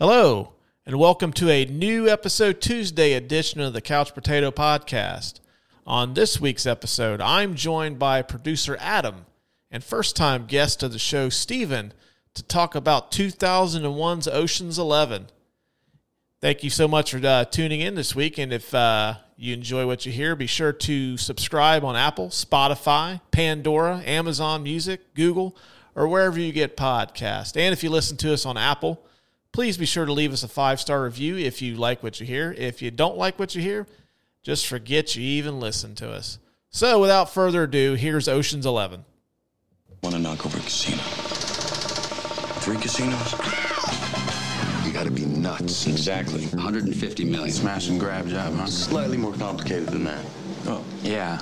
Hello, and welcome to a new episode Tuesday edition of the Couch Brotato Podcast. On this week's episode, I'm joined by producer Adam and first time guest of the show, Steven, to talk about 2001's Ocean's Eleven. Thank you so much for uh, tuning in this week. And if uh, you enjoy what you hear, be sure to subscribe on Apple, Spotify, Pandora, Amazon Music, Google, or wherever you get podcasts. And if you listen to us on Apple, please be sure to leave us a five star review if you like what you hear. If you don't like what you hear, just forget you even listened to us. So, without further ado, here's Ocean's Eleven. Want to knock over a casino? Three casinos? You gotta be nuts. Exactly. 150 million. Smash and grab job, huh? Slightly more complicated than that. Oh. Yeah.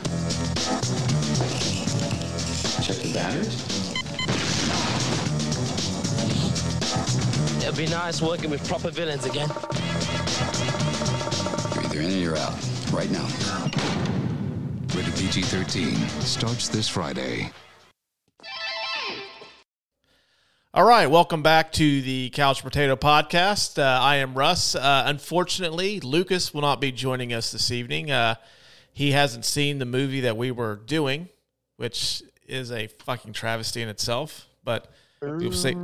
Check the batteries? It'd be nice working with proper villains again. You're either in or you're out. Right now. Rated PG 13 starts this Friday. All right, welcome back to the Couch Brotato Podcast. Uh, I am Russ. Uh, unfortunately, Lucas will not be joining us this evening. Uh, he hasn't seen the movie that we were doing, which is a fucking travesty in itself. But we'll see.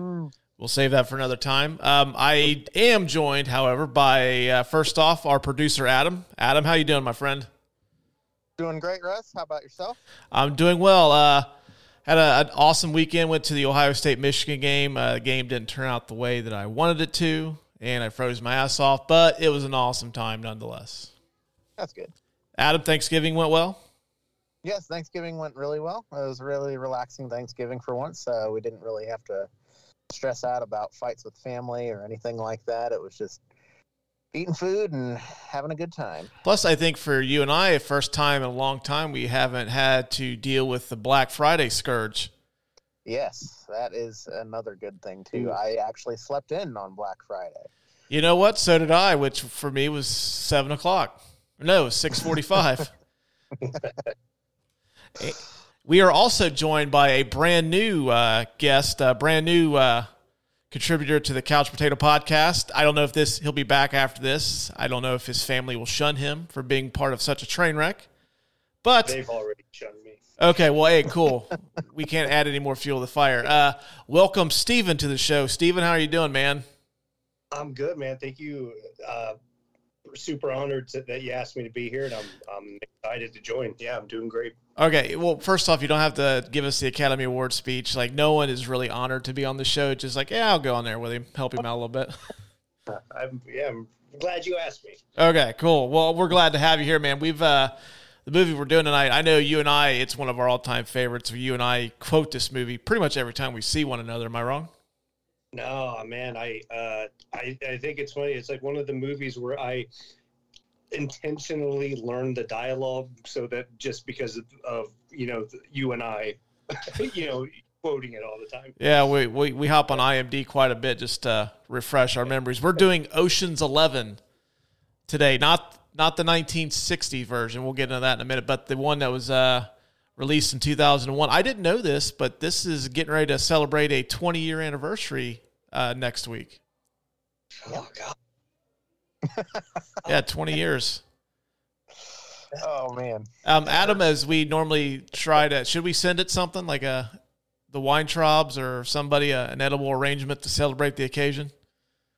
We'll save that for another time. Um, I am joined, however, by uh, first off our producer Adam. Adam, how you doing, my friend? Doing great, Russ. How about yourself? I'm doing well. Uh, had a, an awesome weekend. Went to the Ohio State Michigan game. Uh, the game didn't turn out the way that I wanted it to, and I froze my ass off. But it was an awesome time nonetheless. That's good. Adam, Thanksgiving went well. Yes, Thanksgiving went really well. It was really relaxing Thanksgiving for once. Uh, we didn't really have to stress out about fights with family or anything like that. It was just eating food and having a good time. Plus, I think for you and I, first time in a long time, we haven't had to deal with the Black Friday scourge. Yes, that is another good thing too. Mm. I actually slept in on Black Friday. You know what? So did I, which for me was seven o'clock. No, six forty-five. Eh, we are also joined by a brand new uh, guest, a brand new uh, contributor to the Couch Brotato Podcast. I don't know if this he'll be back after this. I don't know if his family will shun him for being part of such a train wreck. But they've already shunned me. Okay, well, hey, cool. we can't add any more fuel to the fire. Uh, welcome, Steven, to the show. Steven, how are you doing, man? I'm good, man. Thank you. Uh, super honored to, that you asked me to be here, and I'm I'm excited to join. Yeah, I'm doing great. Okay, well, first off, you don't have to give us the Academy Award speech. Like, no one is really honored to be on the show. Just like, yeah, I'll go on there with him, help him out a little bit. I'm yeah, I'm glad you asked me. Okay, cool. Well, we're glad to have you here, man. We've uh, the movie we're doing tonight. I know you and I. It's one of our all-time favorites. You and I quote this movie pretty much every time we see one another. Am I wrong? No, man. I uh, I I think it's funny. It's like one of the movies where I intentionally learn the dialogue so that just because of, of you know you and I, you know, quoting it all the time. Yeah, we, we we hop on IMD quite a bit just to refresh our memories. We're doing Ocean's Eleven today, not not the 1960 version. We'll get into that in a minute, but the one that was uh, released in 2001. I didn't know this, but this is getting ready to celebrate a 20 year anniversary uh, next week. Oh God. yeah, 20 years. Oh man. Um, Adam, as we normally try to, should we send it something like a the Weintraubs or somebody uh, an edible arrangement to celebrate the occasion?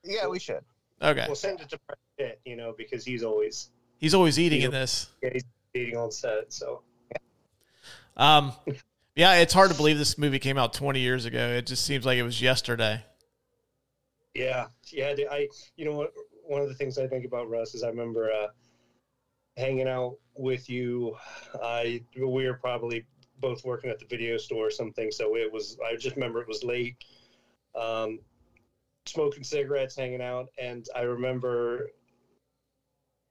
Yeah, we should. Okay. We'll send it to Brad Pitt, you know, because he's always he's always eating in this. Yeah, he's eating on set. So. Um, yeah, it's hard to believe this movie came out 20 years ago. It just seems like it was yesterday. Yeah, yeah. I, you know what? One of the things I think about Russ is I remember uh, hanging out with you. I we were probably both working at the video store or something. So it was. I just remember it was late. Um, smoking cigarettes, hanging out, and I remember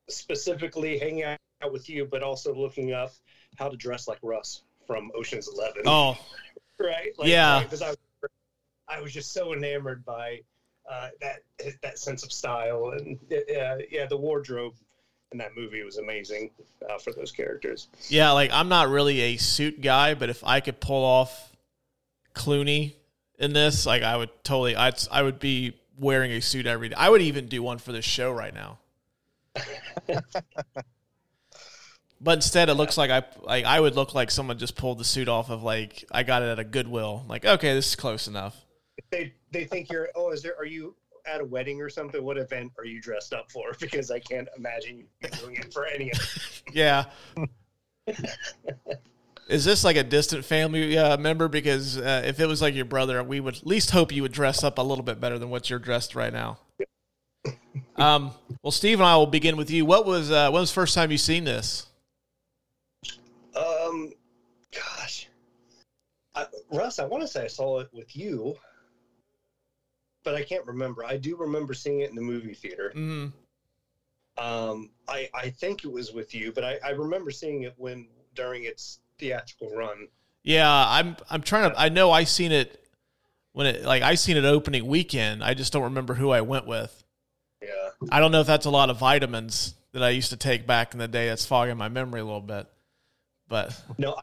specifically hanging out with you, but also looking up how to dress like Russ from Ocean's Eleven. Oh, right. Like, yeah. Because I, I was just so enamored by uh, that that sense of style and uh, yeah, the wardrobe in that movie was amazing uh, for those characters. Yeah, like I'm not really a suit guy, but if I could pull off Clooney in this, like I would totally, I'd, I would be wearing a suit every day. I would even do one for this show right now. but instead, it looks like I like I would look like someone just pulled the suit off of like I got it at a Goodwill. Like, okay, this is close enough. They they think you're. Oh, is there? Are you at a wedding or something? What event are you dressed up for? Because I can't imagine you doing it for any. of Yeah. Is this like a distant family uh, member? Because uh, if it was like your brother, we would at least hope you would dress up a little bit better than what you're dressed right now. Um, well, Steve and I will begin with you. What was uh, when was the first time you seen this? Um, gosh, I, Russ, I want to say I saw it with you, but I can't remember. I do remember seeing it in the movie theater. Mm, Um, I I think it was with you, but I, I remember seeing it when during its theatrical run. yeah, I'm I'm trying to. I know I seen it when it like I seen it opening weekend. I just don't remember who I went with. Yeah, I don't know if that's a lot of vitamins that I used to take back in the day. That's fogging my memory a little bit. But no,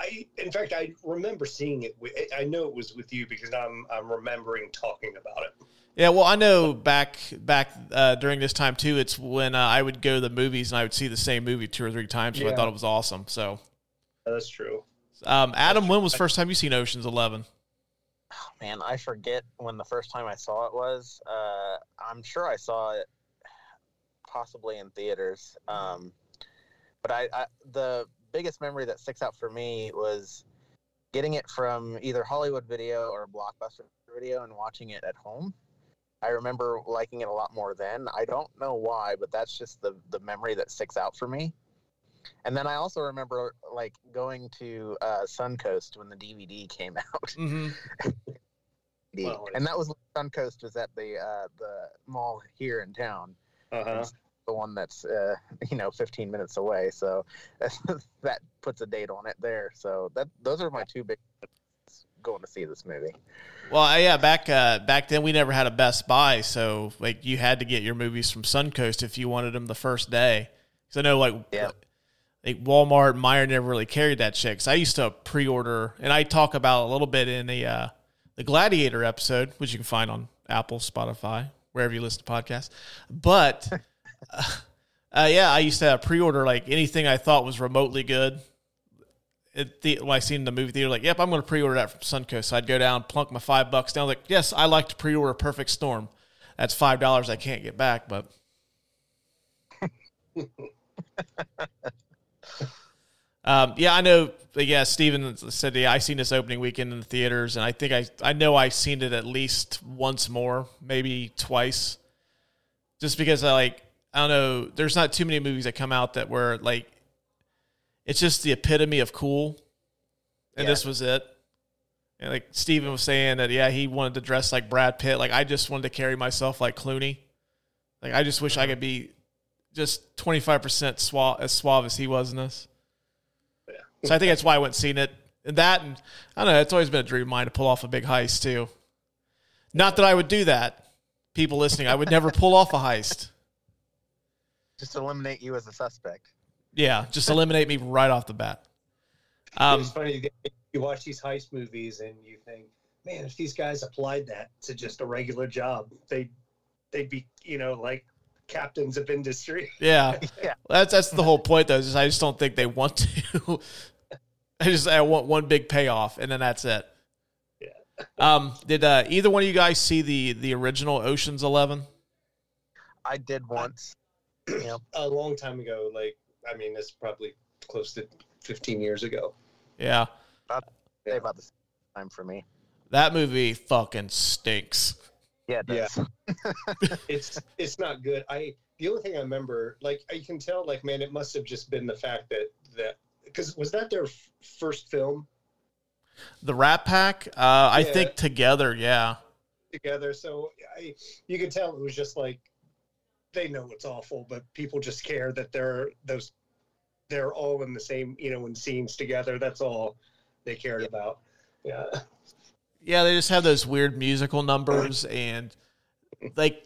I in fact I remember seeing it. With, I know it was with you because I'm I'm remembering talking about it. Yeah, well, I know back back uh, during this time too. It's when uh, I would go to the movies and I would see the same movie two or three times. So I thought it was awesome. So, That's true. um, Adam, when was the first time you seen Ocean's Eleven? Man, I forget when the first time I saw it was. Uh, I'm sure I saw it possibly in theaters. Um, but I, I, the biggest memory that sticks out for me was getting it from either Hollywood Video or Blockbuster Video and watching it at home. I remember liking it a lot more then. I don't know why, but that's just the the memory that sticks out for me. And then I also remember like going to uh, Suncoast when the DVD came out. Mm-hmm. Well, and that was Suncoast was at the uh, the mall here in town, Uh huh. The one that's uh, you know 15 minutes away. So that puts a date on it there. So that those are my two big going to see this movie. Well, yeah, back uh, back then we never had a Best Buy, so like you had to get your movies from Suncoast if you wanted them the first day. Because I know like Yeah. like Walmart, and Meijer never really carried that shit. Because I used to pre-order, and I talk about a little bit in the uh, the Gladiator episode, which you can find on Apple, Spotify, wherever you listen to podcasts. But uh, yeah, I used to pre-order like anything I thought was remotely good. It, the, when I seen in the movie theater, like, yep, I'm going to pre-order that from Suncoast. So I'd go down, plunk my five bucks down. Like, yes, I like to pre-order Perfect Storm. That's five dollars I can't get back, but um, yeah, I know. Yeah, Steven said, yeah, I seen this opening weekend in the theaters, and I think I I know I seen it at least once more, maybe twice, just because I like I don't know. There's not too many movies that come out that were like it's just the epitome of cool, and Yeah. this was it. And like Steven was saying that, yeah, he wanted to dress like Brad Pitt. Like I just wanted to carry myself like Clooney. Like I just wish I uh-huh. could be just 25% suave, as suave as he was in this. Yeah. So I think that's why I went and seen it. And that, and I don't know, it's always been a dream of mine to pull off a big heist too. Not that I would do that. People listening, I would never pull off a heist. Just eliminate you as a suspect. Yeah, just eliminate me right off the bat. Um, it's funny. that You watch these heist movies and you think, man, if these guys applied that to just a regular job, they they'd be, you know, like captains of industry. Yeah, Yeah. That's that's the whole point, though. Is I just don't think they want to. I just I want one big payoff, and then that's it. Yeah. Um. Did uh, either one of you guys see the the original Ocean's Eleven? I did once. You know, A long time ago, like I mean, it's probably close to 15 years ago. Yeah, say about the same time for me. that movie fucking stinks. Yeah, it Yeah. it's it's not good. I the only thing I remember, like I can tell, like man, it must have just been the fact that that because was that their f- first film The Rat Pack. Uh, I think together, yeah, together. So I you could tell it was just like they know it's awful, but people just care that they're those they're all in the same you know in scenes together. That's all they cared Yeah. about. Yeah. yeah. They just have those weird musical numbers, and like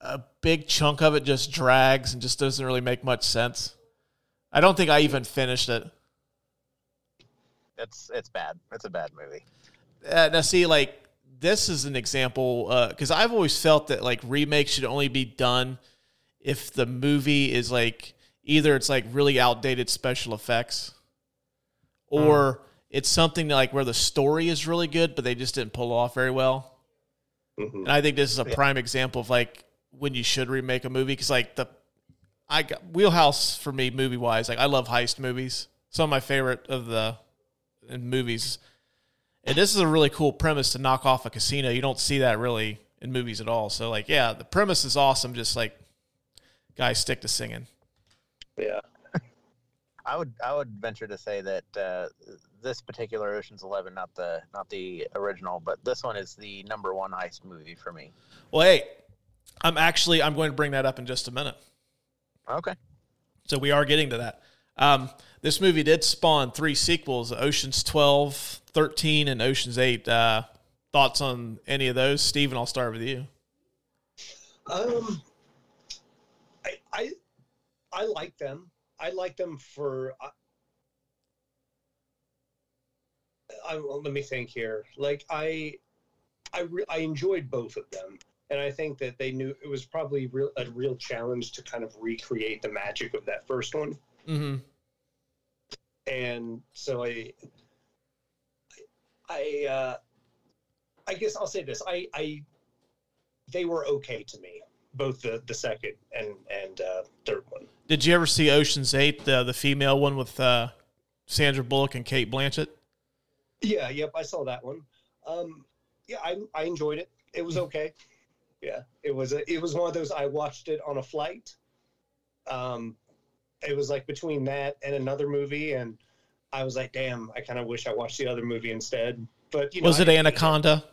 a big chunk of it just drags and just doesn't really make much sense. I don't think I even finished it. It's it's bad. It's a bad movie. Uh, now, see, like this is an example because I've always felt that like remakes should only be done if the movie is like either it's like really outdated special effects or it's something like where the story is really good but they just didn't pull off very well. Mhm. And I think this is a prime example of like when you should remake a movie because like the I got wheelhouse for me movie wise. Like I love heist movies. Some of my favorite of the in movies. And this is a really cool premise to knock off a casino. You don't see that really in movies at all. So like yeah, the premise is awesome. Just like guys stick to singing. Yeah. I would I would venture to say that uh, this particular Ocean's Eleven, not the not the original, but this one is the number one heist movie for me. Well, hey, I'm actually I'm going to bring that up in just a minute. Okay. So we are getting to that. Um, this movie did spawn three sequels: Ocean's 12, 13, and Ocean's 8. Uh, thoughts on any of those, Steven? I'll start with you. Um, I I like them. I like them for. I, I let me think here. Like I, I re, I enjoyed both of them, and I think that they knew it was probably real, a real challenge to kind of recreate the magic of that first one. Mm-hmm. and so I, I, uh, I guess I'll say this: I, I, they were okay to me, both the the second and and uh, third one. Did you ever see Ocean's 8, the the female one with uh, Sandra Bullock and Cate Blanchett? Yeah, yep, I saw that one. Um, yeah, I I enjoyed it. It was okay. Yeah, it was a, it was one of those I watched it on a flight. Um, it was like between that and another movie, and I was like, damn, I kind of wish I watched the other movie instead. But you know, Was it Anaconda?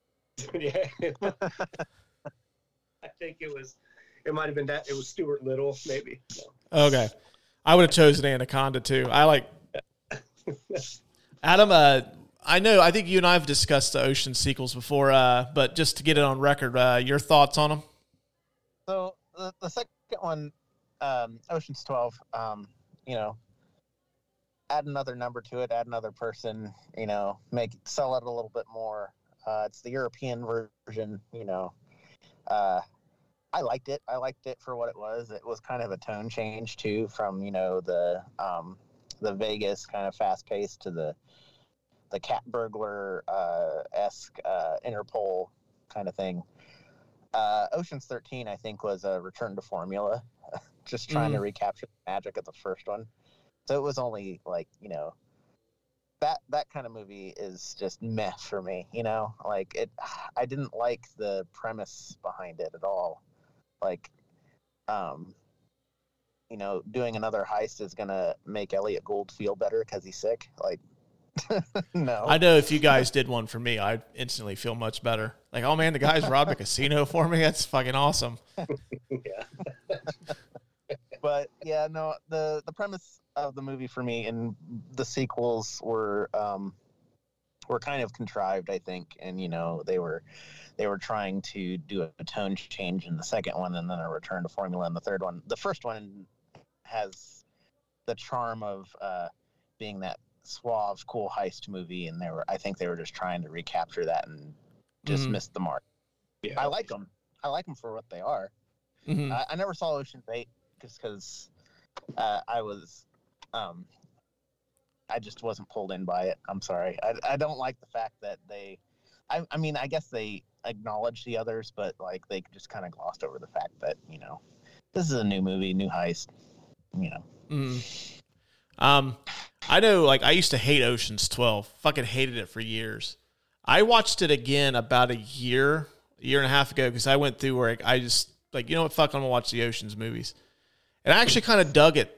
yeah. I think it was. It might have been that. It was Stuart Little, maybe. No. Okay. I would have chosen Anaconda too. I like Adam. Uh, I know. I think you and I have discussed the Ocean sequels before, uh, but just to get it on record, uh, your thoughts on them? So the, the second one, um, Ocean's Twelve, um, you know, add another number to it, add another person, you know, make sell it a little bit more. Uh, it's the European version, you know. Uh, I liked it. I liked it for what it was. It was kind of a tone change too, from you know the um, the Vegas kind of fast paced to the the cat burglar uh, esque uh, Interpol kind of thing. Uh, Ocean's 13, I think, was a return to formula, just trying to recapture the magic of the first one. So it was only like you know that that kind of movie is just meh for me. You know, like it. I didn't like the premise behind it at all. Like, um, you know, doing another heist is gonna make Elliot Gould feel better because he's sick. Like, no. I know if you guys did one for me, I'd instantly feel much better. Like, oh man, the guys robbed a casino for me. That's fucking awesome. Yeah. but yeah, no, the the premise of the movie for me and the sequels were um were kind of contrived, I think, and you know they were they were trying to do a tone change in the second one and then a return to formula in the third one. The first one has the charm of uh, being that suave, cool heist movie, and they were I think they were just trying to recapture that and just Mhm. missed the mark. Yeah. I like them. I like them for what they are. Mhm. I, I never saw Ocean's Eight just because uh, I was, um, I just wasn't pulled in by it. I'm sorry. I, I don't like the fact that they, I, I mean, I guess they acknowledged the others, but like they just kind of glossed over the fact that you know, this is a new movie, new heist. You know, Mm. Um, I know, like, I used to hate Ocean's 12. Fucking hated it for years. I watched it again about a year, a year and a half ago, because I went through where I just, like, you know what, fuck, I'm to watch the Ocean's movies. And I actually kind of dug it.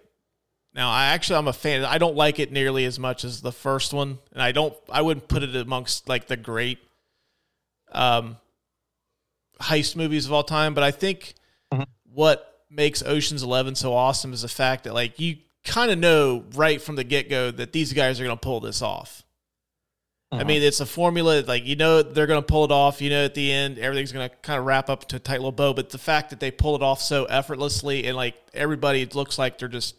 Now, I actually, I'm a fan. I don't like it nearly as much as the first one. And I don't, I wouldn't put it amongst, like, the great um, heist movies of all time. But I think what makes Ocean's Eleven so awesome is the fact that like you kind of know right from the get go that these guys are going to pull this off. I mean, it's a formula. Like you know, they're going to pull it off. You know, at the end, everything's going to kind of wrap up to a tight little bow. But the fact that they pull it off so effortlessly and like everybody looks like they're just.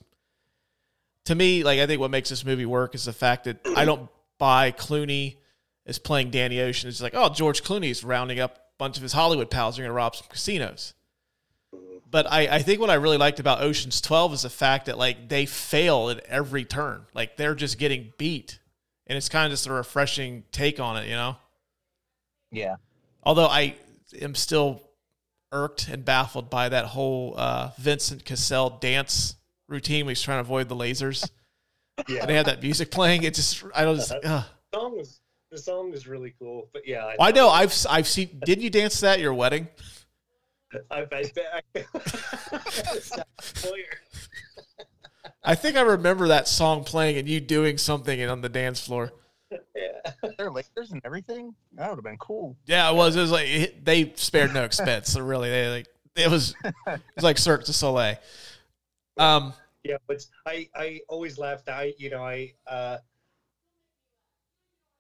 To me, like I think what makes this movie work is the fact that I don't buy Clooney is playing Danny Ocean. It's like, oh, George Clooney's rounding up a bunch of his Hollywood pals. They're going to rob some casinos. But I, I think what I really liked about Ocean's 12 is the fact that like they fail at every turn. Like they're just getting beat. And it's kind of just a refreshing take on it, you know? Yeah. Although I am still irked and baffled by that whole uh, Vincent Cassel dance routine where he's trying to avoid the lasers. Yeah. And they have that music playing. It just, I don't just, uh. The song was the song was really cool, but yeah, I, Well, I know I've I've seen. Didn't you dance that at your wedding? I, I, I, I think I remember that song playing and you doing something on the dance floor. yeah. There are lasers and everything. That would have been cool. Yeah, it was. It was like it, they spared no expense. So really, they like it was. It was like Cirque du Soleil. Um. Yeah, but I I always laughed. I you know I uh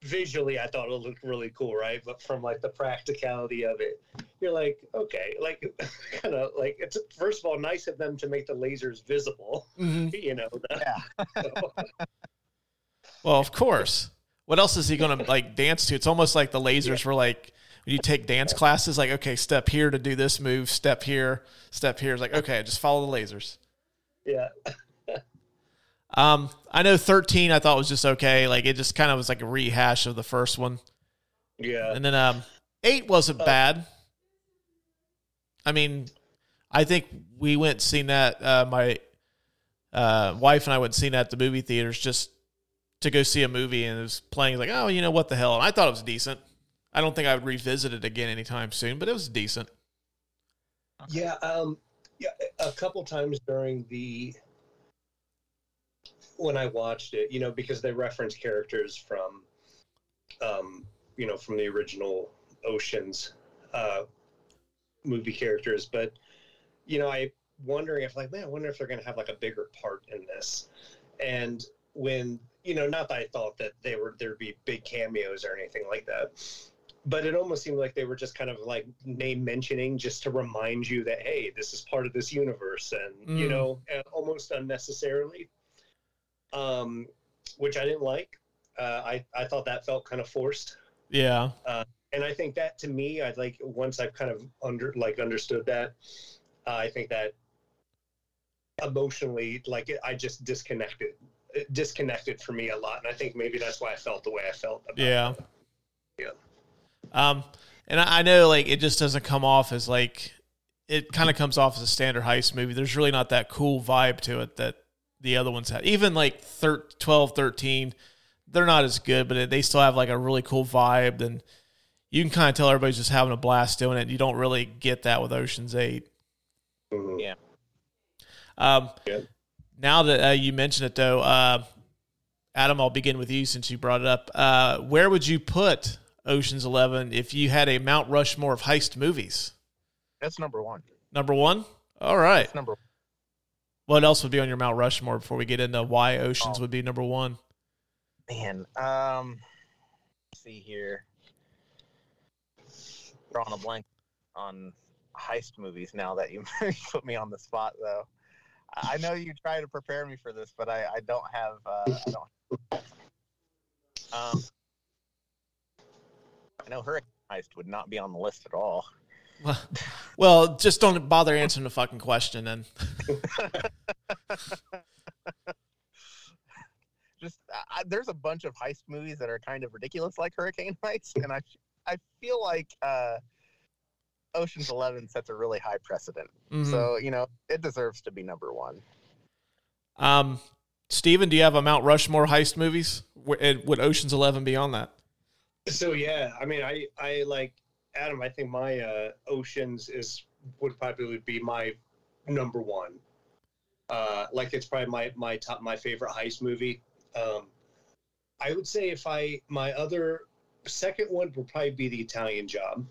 visually I thought it looked really cool, right? But from like the practicality of it, you're like, okay, like kind of like it's first of all nice of them to make the lasers visible, mhm. you know. Yeah. Well, of course. What else is he going to like dance to? It's almost like the lasers were like when you take dance classes. Like, okay, step here to do this move. Step here. Step here. It's like, okay, just follow the lasers. Yeah. Um, I know thirteen. I thought was just okay. Like it just kind of was like a rehash of the first one. Yeah. And then um, eight wasn't bad. I mean, I think we went seen that. Uh, my uh, wife and I went seen that at the movie theaters just to go see a movie, and it was playing. Like, oh, you know what the hell? And I thought it was decent. I don't think I would revisit it again anytime soon, but it was decent. Yeah, um, yeah, a couple times during the when I watched it, you know, because they reference characters from, um, you know, from the original Ocean's uh, movie characters, but you know, I wondering if like, man, I wonder if they're going to have like a bigger part in this, and when you know, not that I thought that they were there'd be big cameos or anything like that, but it almost seemed like they were just kind of like name mentioning just to remind you that hey this is part of this universe and you Mm. know and almost unnecessarily. Um which i didn't like. Uh, I, I thought that felt kind of forced. Yeah, and i think that to me i like once i've kind of under like understood that uh, i think that emotionally like it, i just disconnected it disconnected for me a lot and i think maybe that's why i felt the way i felt about yeah, Yeah. Um, and I, I know like it just doesn't come off as like it kind of comes off as a standard heist movie. There's really not that cool vibe to it that the other ones had. Even like thir- 12, 13, they're not as good, but they still have like a really cool vibe. And you can kind of tell everybody's just having a blast doing it. You don't really get that with Ocean's 8. Mhm. Yeah. Um, Yeah. Now that uh, you mention it, though, uh, Adam, I'll begin with you since you brought it up. Uh, where would you put Ocean's Eleven if you had a Mount Rushmore of heist movies? That's number one. Number one. All right. That's number. What else would be on your Mount Rushmore before we get into why Oceans Oh. would be number one? Man, um, let's see here. Drawing a blank on heist movies now that you put me on the spot, though. I I know you try to prepare me for this, but I, I don't have. Uh, I don't. Um, I know Hurricane Heist would not be on the list at all. Well, well, just don't bother answering the fucking question. And Just I, there's a bunch of heist movies that are kind of ridiculous, like Hurricane Heist, and I I feel like uh, Ocean's Eleven sets a really high precedent. Mhm. So you know it deserves to be number one. um, Steven, do you have a Mount Rushmore heist movies? Would Ocean's Eleven be on that? So yeah, I mean, I I like Adam. I think my uh, Oceans is would probably be my number one. Uh, like it's probably my my top my favorite heist movie. Um, I would say if I my other second one would probably be the Italian Job.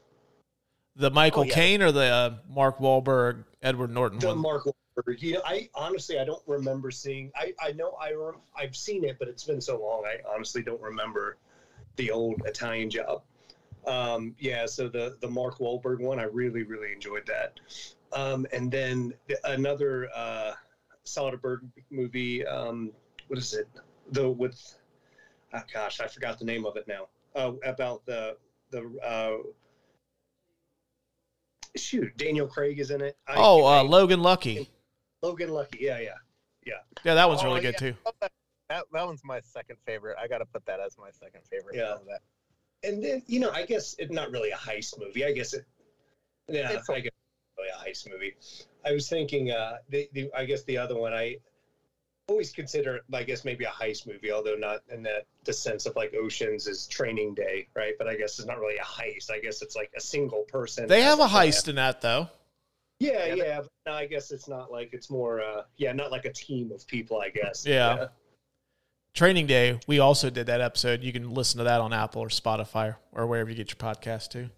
The Michael Oh, yeah. Caine or the uh, Mark Wahlberg, Edward Norton The one? Mark Wahlberg. You know, I honestly I don't remember seeing. I I know I rem- I've seen it, but it's been so long. I honestly don't remember the old Italian Job. Um, yeah, so the the Mark Wahlberg one, I really really enjoyed that. Um, and then the, another uh, Soderbergh movie. Um, what is it? The with oh gosh, I forgot the name of it now. uh, about the the uh, shoot. Daniel Craig is in it. I- Oh, I- uh, Logan Lucky. Logan Lucky. Yeah, yeah. Yeah, Yeah, that one's Oh, really good yeah. too. That, that one's my second favorite. I got to put that as my second favorite. Yeah. That. And then you know, I guess it's not really a heist movie. I guess it. Yeah, It's a- I guess it's really a heist movie. I was thinking, uh, the, the I guess the other one I always consider, I guess maybe a heist movie, although not in that the sense of like Ocean's is Training Day, right? But I guess it's not really a heist. I guess it's like a single person. They have a heist in that though. Yeah, Yeah, yeah. But no, I guess it's not like it's more. uh Yeah, not like a team of people. I guess. Yeah. Training Day, we also did that episode. You can listen to that on Apple or Spotify or wherever you get your podcast too.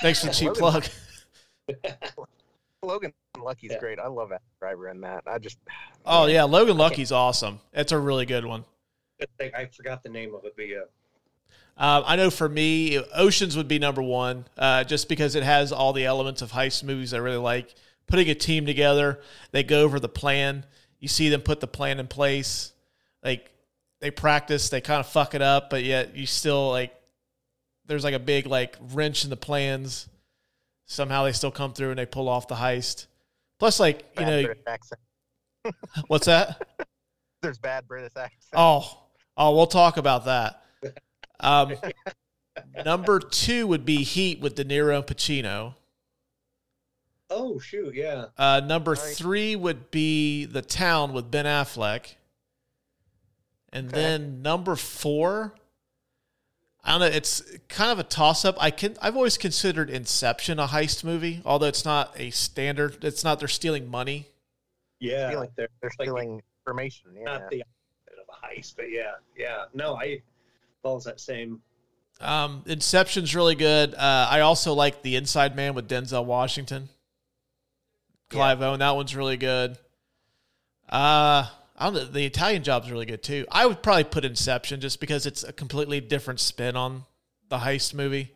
Thanks for the cheap plug. Logan Lucky's Yeah. great. I love that driver in that. I just Oh yeah, Logan Lucky's awesome. It's a really good one. I, I forgot the name of it, but yeah. Uh, I know for me, Oceans would be number one, uh, just because it has all the elements of heist movies I really like. Putting a team together, they go over the plan. You see them put the plan in place. Like they practice, they kind of fuck it up, but yet you still like. There's like a big like wrench in the plans. Somehow they still come through and they pull off the heist. Plus, like you bad know, British accent. what's that? There's bad British accent. Oh, oh, we'll talk about that. Um, number two would be Heat with De Niro and Pacino. Oh shoot, yeah. Uh, number Nice. three would be The Town with Ben Affleck. And Okay. then number four, I don't know. It's kind of a toss up. I can. I've always considered Inception a heist movie, although it's not a standard. It's not. They're stealing money. Yeah, Stealing- they're They're like- stealing information. Yeah. not the opposite of a heist, but yeah, yeah. No, I follows that same. Um, Inception's really good. Uh, I also like The Inside Man with Denzel Washington. Clive Owen, that one's really good. Uh, I don't know, the Italian Job's really good too. I would probably put Inception just because it's a completely different spin on the heist movie.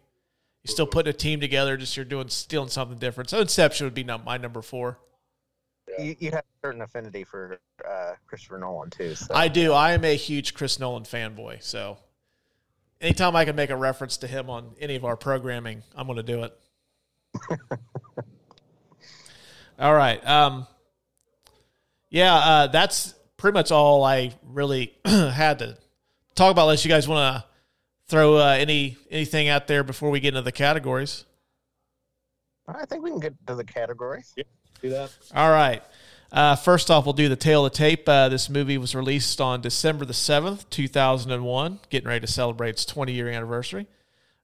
You're still putting a team together, just you're doing stealing something different. So Inception would be num- my number four. You, you have a certain affinity for uh, Christopher Nolan too. So. I do. I am a huge Chris Nolan fanboy. So anytime I can make a reference to him on any of our programming, I'm going to do it. all right. Um, yeah, uh, that's pretty much all I really had to talk about. Unless you guys want to throw uh, any anything out there before we get into the categories. I think we can get to the categories. Do that. All right. Uh, first off, we'll do the tale of the tape. Uh, this movie was released on December the 7th, 2001, getting ready to celebrate its 20 year anniversary.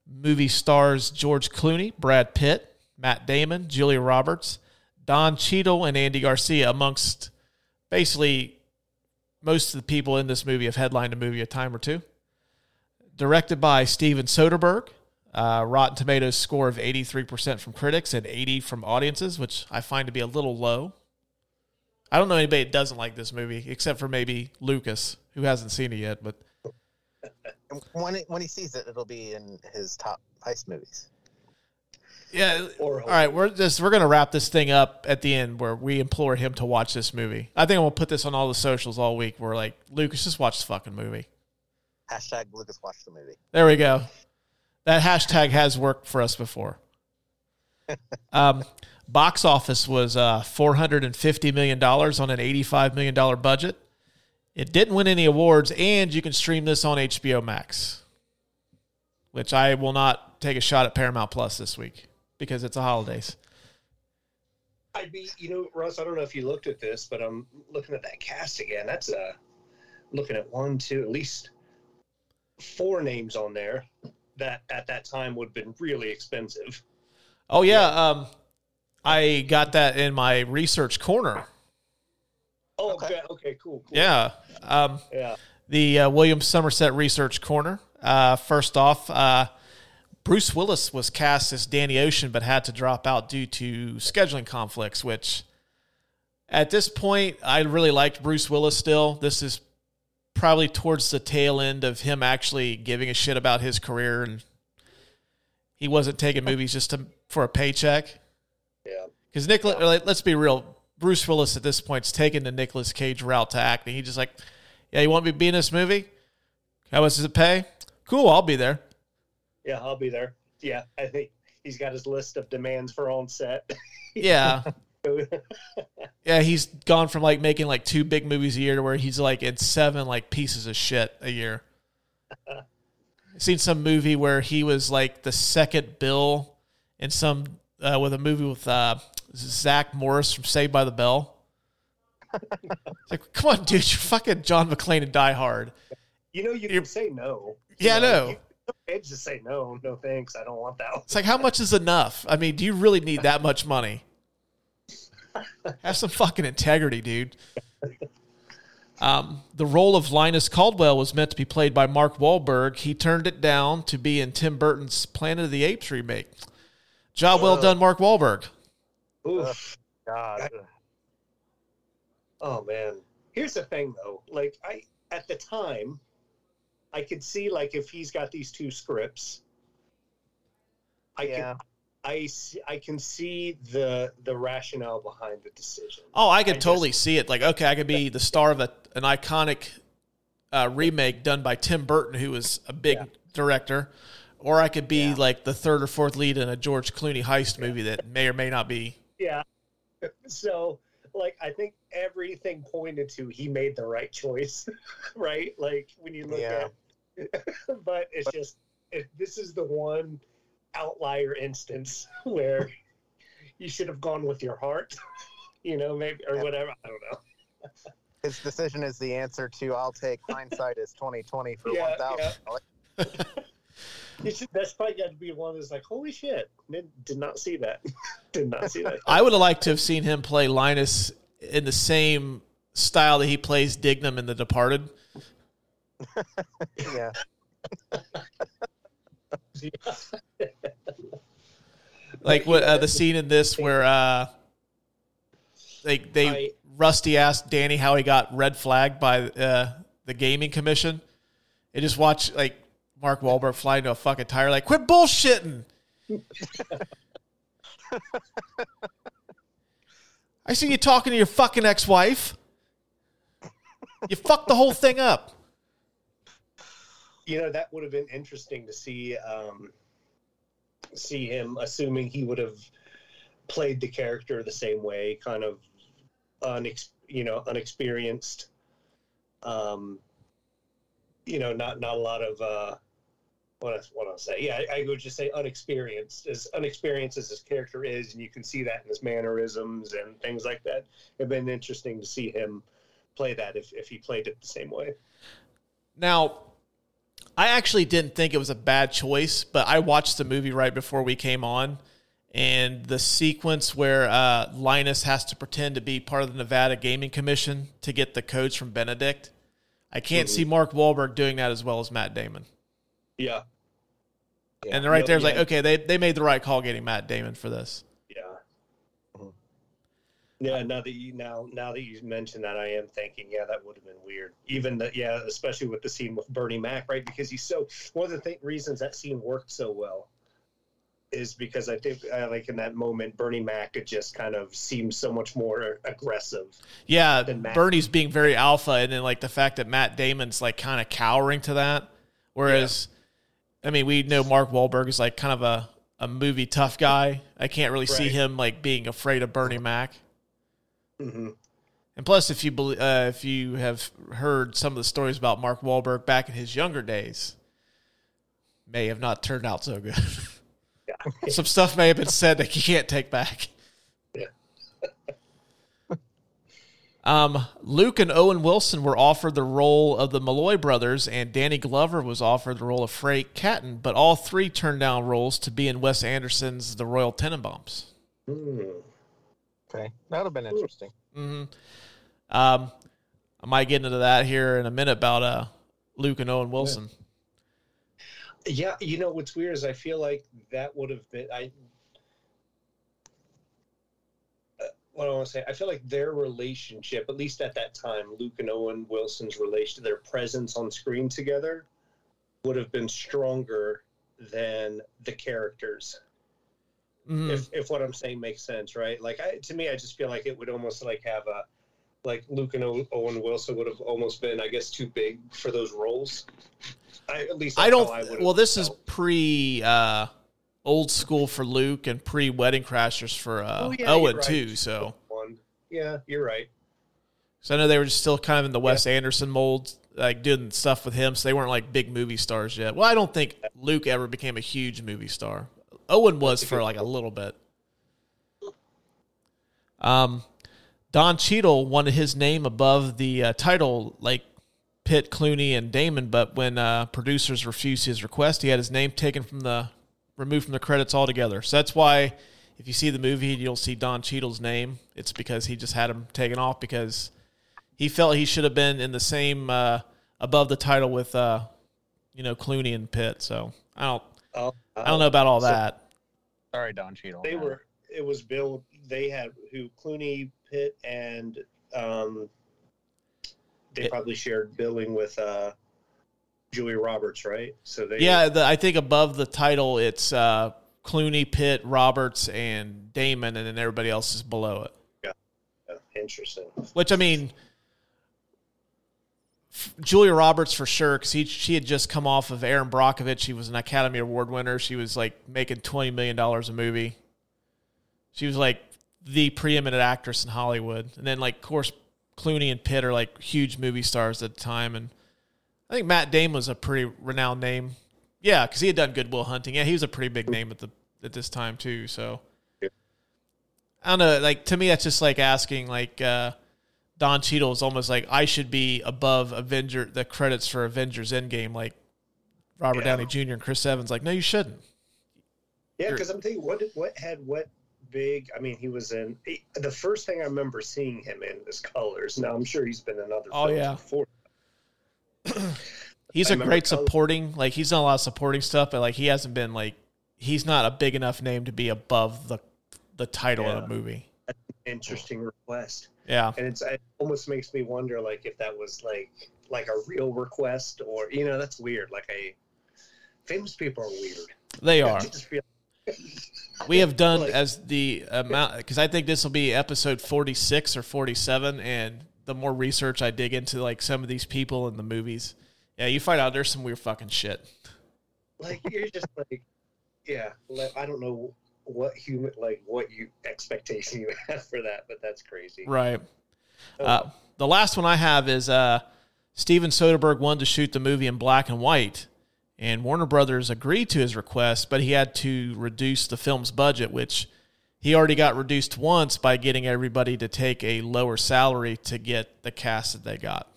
Movie stars George Clooney, Brad Pitt, Matt Damon, Julia Roberts, Don Cheadle, and Andy Garcia, amongst basically most of the people in this movie have headlined a movie a time or two. Directed by Steven Soderbergh. Uh, Rotten Tomatoes score of 83% from critics and 80 from audiences, which I find to be a little low. I don't know anybody that doesn't like this movie, except for maybe Lucas, who hasn't seen it yet. But When it, when he sees it, it'll be in his top heist movies. Yeah, Or all right, we're just we're gonna wrap this thing up at the end where we implore him to watch this movie. I think I'm gonna put this on all the socials all week. We're like, Lucas, just watch the fucking movie. Hashtag Lucas watch the movie. There we go. That hashtag has worked for us before. Um, box office was uh, $450 million on an $85 million budget. It didn't win any awards, and you can stream this on HBO Max, which I will not take a shot at Paramount Plus this week because it's the holidays. I'd be, you know, Russ. I don't know if you looked at this, but I'm looking at that cast again. That's uh looking at one, two, at least four names on there that at that time would have been really expensive. Oh, yeah. Um, I got that in my research corner. Oh, Okay. okay, okay, cool, cool. Yeah. Um, yeah. the uh, William Somerset Research Corner. Uh, first off, uh, Bruce Willis was cast as Danny Ocean, but had to drop out due to scheduling conflicts. Which, at this point, I really liked Bruce Willis. Still, this is probably towards the tail end of him actually giving a shit about his career, and he wasn't taking movies just to, for a paycheck. Yeah. Because Nicolas, like, let's be real, Bruce Willis at this point's taken the Nicolas Cage route to acting. He just like, yeah, you want me to be in this movie? How much does it pay? Cool, I'll be there. Yeah, I'll be there. Yeah, I think he's got his list of demands for on set. Yeah. Yeah, he's gone from like making like two big movies a year to where he's like in seven like pieces of shit a year. I've seen some movie where he was like the second bill in some uh, with a movie with uh, Zach Morris from Saved by the Bell. It's like, come on, dude, you're fucking John McClane and Die Hard. you know, you You're- can say no. Yeah, I know. You can't just say no, no thanks. I don't want that. One. It's like, how much is enough? I mean, do you really need that much money? Have some fucking integrity, dude. Um, the role of Linus Caldwell was meant to be played by Mark Wahlberg. He turned it down to be in Tim Burton's Planet of the Apes remake. Job well done, Mark Wahlberg. Oof. God. Oh man. Here's the thing though. Like I at the time I could see like if he's got these two scripts I Yeah. can I see, I can see the the rationale behind the decision. Oh, I could I totally just- see it. Like, okay, I could be the star of a, an iconic uh, remake done by Tim Burton, who was a big Yeah. director, or I could be Yeah. like the third or fourth lead in a George Clooney heist movie that may or may not be. Yeah. So like I think everything pointed to he made the right choice, right? Like when you look Yeah. at but it's just it, this is the one outlier instance where you should have gone with your heart, you know, maybe or Yeah. whatever. I don't know. His decision is the answer to I'll take hindsight is twenty twenty for Yeah, one thousand. You should, that's probably got to be one that's like, holy shit, did, did not see that, did not see that. I would have liked to have seen him play Linus in the same style that he plays Dignam in The Departed. Yeah. Like what uh, the scene in this where uh, they they I- Rusty asked Danny how he got red flagged by uh, the gaming commission. And just watch like Mark Wahlberg fly into a fucking tire, like quit bullshitting. I see you talking to your fucking ex-wife. You fucked the whole thing up. You know that would have been interesting to see um see him assuming he would have played the character the same way kind of unex- you know unexperienced. Um you know not not a lot of uh what I, what I'll say yeah I, I would just say unexperienced as unexperienced as his character is and you can see that in his mannerisms and things like that. It'd been interesting to see him play that if, if he played it the same way. Now, I actually didn't think it was a bad choice, but I watched the movie right before we came on, and the sequence where uh, Linus has to pretend to be part of the Nevada Gaming Commission to get the codes from Benedict. I can't see Mark Wahlberg doing that as well as Matt Damon. yeah and right Yep, there's like, okay, they, they made the right call getting Matt Damon for this. Yeah. Yeah. Now that you now now that you mentioned that, I am thinking, yeah, that would have been weird. Even that, yeah, especially with the scene with Bernie Mac, right? Because he's so one of the th- reasons that scene worked so well is because I think, uh, like in that moment, Bernie Mac it just kind of seems so much more aggressive. Yeah, Than Matt. Bernie's being very alpha, and then like the fact that Matt Damon's like kind of cowering to that. Whereas, I mean, we know Mark Wahlberg is like kind of a, a movie tough guy. I can't really see him like being afraid of Bernie Mac. Hmm And plus, if you belie- uh, if you have heard some of the stories about Mark Wahlberg back in his younger days, may have not turned out so good. some stuff may have been said that you can't take back. Yeah. Um, Luke and Owen Wilson were offered the role of the Malloy brothers, and Danny Glover was offered the role of Frank Catton, but all three turned down roles to be in Wes Anderson's The Royal Tenenbaums. Okay. That would have been interesting. hmm Um, I might get into that here in a minute about uh, Luke and Owen Wilson. Yeah, you know what's weird is I feel like that would have been I. Uh, what I want to say, I feel like their relationship, at least at that time, Luke and Owen Wilson's relation, their presence on screen together, would have been stronger than the characters. Mhm. If if what I'm saying makes sense, right? Like I, to me, I just feel like it would almost like have a like Luke and O- Owen Wilson would have almost been, I guess, too big for those roles. I, at least I don't. how would've well, this is pre uh, old school for Luke and pre Wedding Crashers for uh, Oh, yeah, Owen right. too. So, one. Yeah, you're right. so I know they were just still kind of in the Wes Anderson mold, like doing stuff with him. So they weren't like big movie stars yet. Well, I don't think Luke ever became a huge movie star. Owen was for like a little bit. Um, Don Cheadle wanted his name above the uh, title, like Pitt, Clooney, and Damon. But when uh, producers refused his request, he had his name taken from the removed from the credits altogether. So that's why, if you see the movie, you'll see Don Cheadle's name. It's because he just had him taken off because he felt he should have been in the same uh, above the title with, uh, you know, Clooney and Pitt. So I don't, Oh, I don't know about all So- that. Sorry, Don Cheadle. They were. It was Bill. They had who Clooney, Pitt, and um, they It- probably shared billing with uh, Julia Roberts, right? So they Yeah, the, I think above the title it's uh, Clooney, Pitt, Roberts, and Damon, and then everybody else is below it. Yeah, interesting. Which I mean, f- Julia Roberts for sure because she had just come off of Erin Brockovich. She was an Academy Award winner. She was like making twenty million dollars a movie. She was like the preeminent actress in Hollywood, and then like of course Clooney and Pitt are like huge movie stars at the time, and I think Matt Damon was a pretty renowned name. Yeah, because he had done Good Will Hunting. Yeah, he was a pretty big name at the at this time too. So I don't know. Like to me, that's just like asking like uh, Don Cheadle is almost like I should be above Avenger the credits for Avengers Endgame, like Robert Yeah. Downey Jr. and Chris Evans. Like, no, you shouldn't. Yeah, because I'm thinking, what what had what big? I mean, he was in he- the first thing I remember seeing him in is Colors. Now I'm sure he's been in other Oh, yeah. before. He's I a great Color- supporting. Like he's done a lot of supporting stuff, but like he hasn't been like he's not a big enough name to be above the the title of Yeah. the movie. Interesting request, Yeah, and it's it almost makes me wonder, like if that was like like a real request, or you know, that's weird. Like a famous people are weird. they are. We have done Like- as the amount because I think this will be episode forty six or forty seven, and the more research I dig into like some of these people in the movies, yeah, you find out there's some weird fucking shit. like you're just like yeah like, i don't know what human like what you expectation you have for that but that's crazy. Right. Oh, Uh, the last one I have is uh, Steven Soderbergh wanted to shoot the movie in black and white, and Warner Brothers agreed to his request, but he had to reduce the film's budget, which he already got reduced once by getting everybody to take a lower salary to get the cast that they got.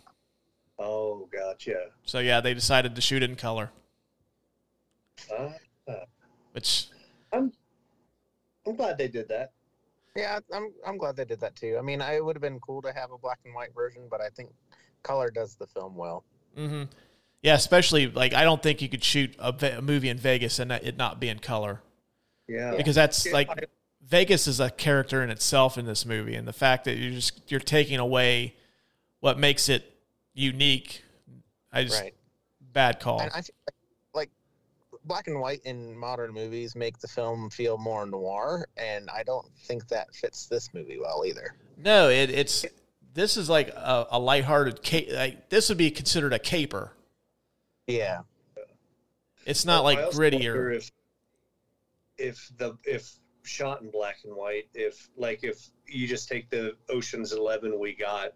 oh gotcha. So yeah, they decided to shoot it in color, uh, which i'm glad they did that Yeah, I'm I'm glad they did that too. I mean, I, it would have been cool to have a black and white version, but I think color does the film well. hmm yeah, especially like I don't think you could shoot a, Ve- a movie in Vegas and it not be in color. yeah because that's Yeah, like I- Vegas is a character in itself in this movie, and the fact that you're just you're taking away what makes it unique. I just Right. bad call. And I feel like, like black and white in modern movies make the film feel more noir, and I don't think that fits this movie well either. no, it, it's this is like a, a lighthearted. Ca- like, this would be considered a caper. Yeah, It's not Well, like also wonder grittier. if if the if shot in black and white if like if you just take the oceans 11 we got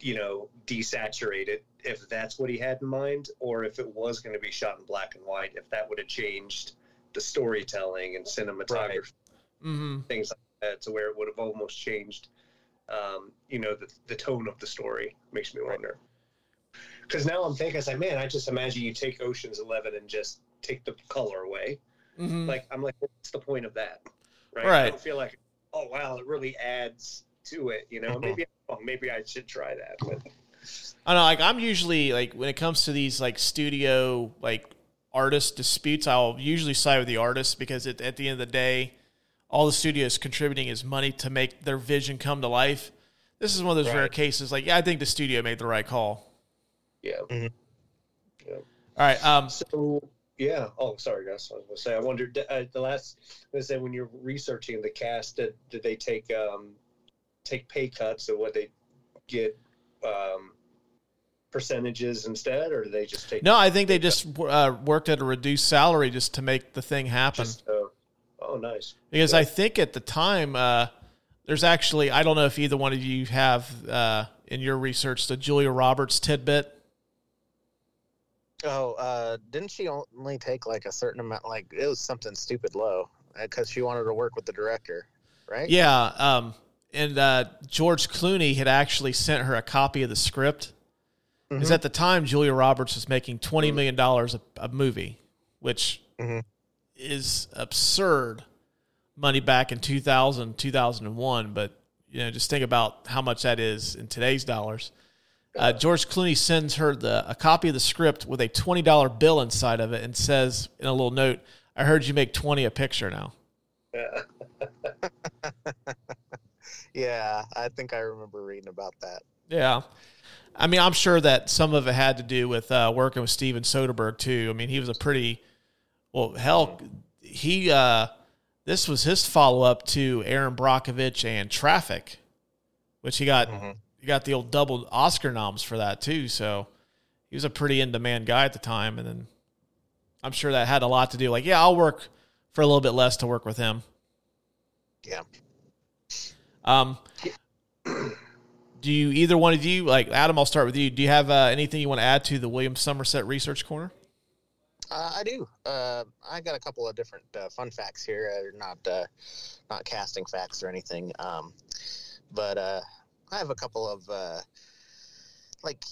you know desaturated if that's what he had in mind or if it was going to be shot in black and white if that would have changed the storytelling and cinematography. Hmm things like that to where it would have almost changed um, you know the, the tone of the story makes me wonder. Because now i'm thinking it's like man i just imagine you take oceans 11 and just take the color away. Hmm like i'm like what's the point of that right, i don't feel like oh wow it really adds to it you know maybe maybe i should try that but I know. Like I'm usually like when it comes to these like studio like artist disputes, I'll usually side with the artist because it, at the end of the day, all the studio is contributing is money to make their vision come to life. This is one of those rare cases. Like, yeah, I think the studio made the right call. yeah All right. Um, so yeah oh sorry guys i was gonna say i wondered uh, the last i was gonna say when you're researching the cast did, did they take um take pay cuts of what they get um, percentages instead, or do they just take No, I think they just uh, worked at a reduced salary just to make the thing happen. Just, uh, oh, nice. Because I think at the time, uh, there's actually I don't know if either one of you have uh, in your research the Julia Roberts tidbit. Oh, uh, didn't she only take like a certain amount? Like it was something stupid low because she wanted to work with the director, right? Yeah, um, and uh, George Clooney had actually sent her a copy of the script. Because at the time, Julia Roberts was making twenty million dollars a, a movie, which Mhm. is absurd money back in 2000, 2001. But you know, just think about how much that is in today's dollars. Uh, George Clooney sends her the a copy of the script with a twenty dollar bill inside of it, and says in a little note, "I heard you make twenty a picture now." Yeah. Yeah, I think I remember reading about that. Yeah. I mean, I'm sure that some of it had to do with uh, working with Steven Soderbergh too. I mean, he was a pretty well, hell, he uh, this was his follow up to Erin Brockovich and Traffic, which he got he got the old double Oscar noms for that too. So he was a pretty in demand guy at the time, and then I'm sure that had a lot to do. Like, yeah, I'll work for a little bit less to work with him. Yeah. Um, do you either one of you like Adam? I'll start with you. Do you have uh, anything you want to add to the William Somerset Research Corner? Uh, I do. Uh, I got a couple of different uh, fun facts here. Uh, not uh, not casting facts or anything, um, but uh, I have a couple of uh, like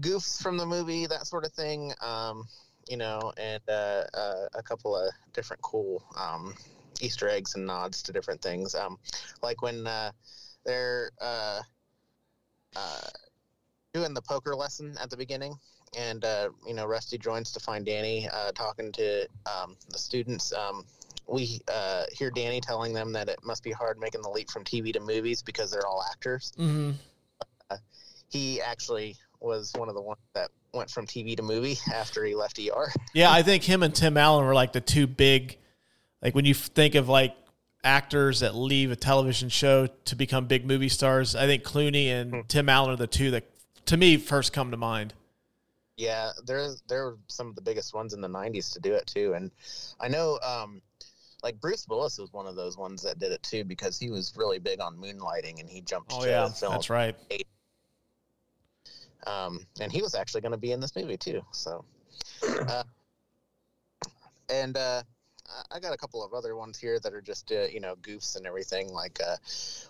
goofs from the movie, that sort of thing. Um, you know, and a couple of different cool um, Easter eggs and nods to different things. Um, like when uh, they're uh, uh, doing the poker lesson at the beginning and uh, you know Rusty joins to find Danny uh, talking to um, the students. Um, we uh, hear Danny telling them that it must be hard making the leap from TV to movies because they're all actors. Mm-hmm. He actually was one of the ones that went from TV to movie after he left ER. Yeah, I think him and Tim Allen were like the two big, like when you think of like actors that leave a television show to become big movie stars. I think Clooney and Tim Allen are the two that, to me, first come to mind. Yeah, they're they're some of the biggest ones in the '90s to do it too, and I know. Um, like Bruce Willis was one of those ones that did it too because he was really big on moonlighting and he jumped Oh to yeah, film that's right. um, and he was actually going to be in this movie too. So, uh, and uh, I- got a couple of other ones here that are just uh, you know goofs and everything. Like uh,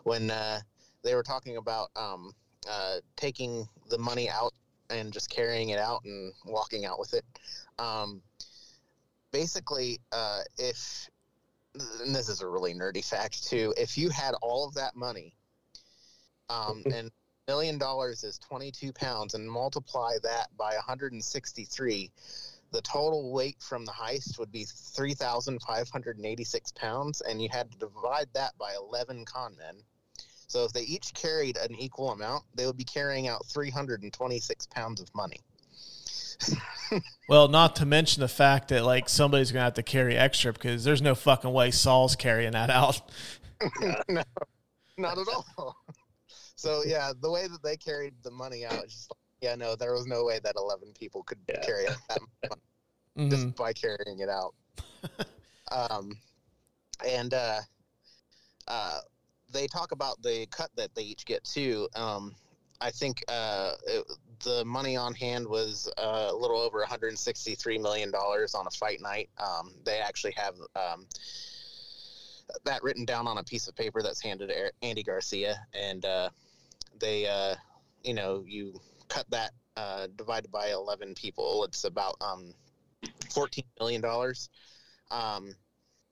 when uh, they were talking about um, uh, taking the money out and just carrying it out and walking out with it. Um, basically, uh, if and this is a really nerdy fact too, if you had all of that money, um, and million dollars is 22 pounds and multiply that by 163 the total weight from the heist would be 3586 pounds and you had to divide that by 11 con men. So if they each carried an equal amount they would be carrying out 326 pounds of money. Well, not to mention the fact that like somebody's gonna have to carry extra because there's no fucking way Saul's carrying that out. no not at all. So yeah the way that they carried the money out is just yeah no there was no way that 11 people could Yeah. carry out that much money Mhm. just by carrying it out. um, and uh, uh, they talk about the cut that they each get too. Um, I think uh, it, the money on hand was uh, a little over 163 million dollars on a fight night. Um, they actually have um, that written down on a piece of paper that's handed to Andy Garcia, and uh, they, uh, you know, you cut that uh, divided by 11 people. It's about um, 14 million dollars. Um,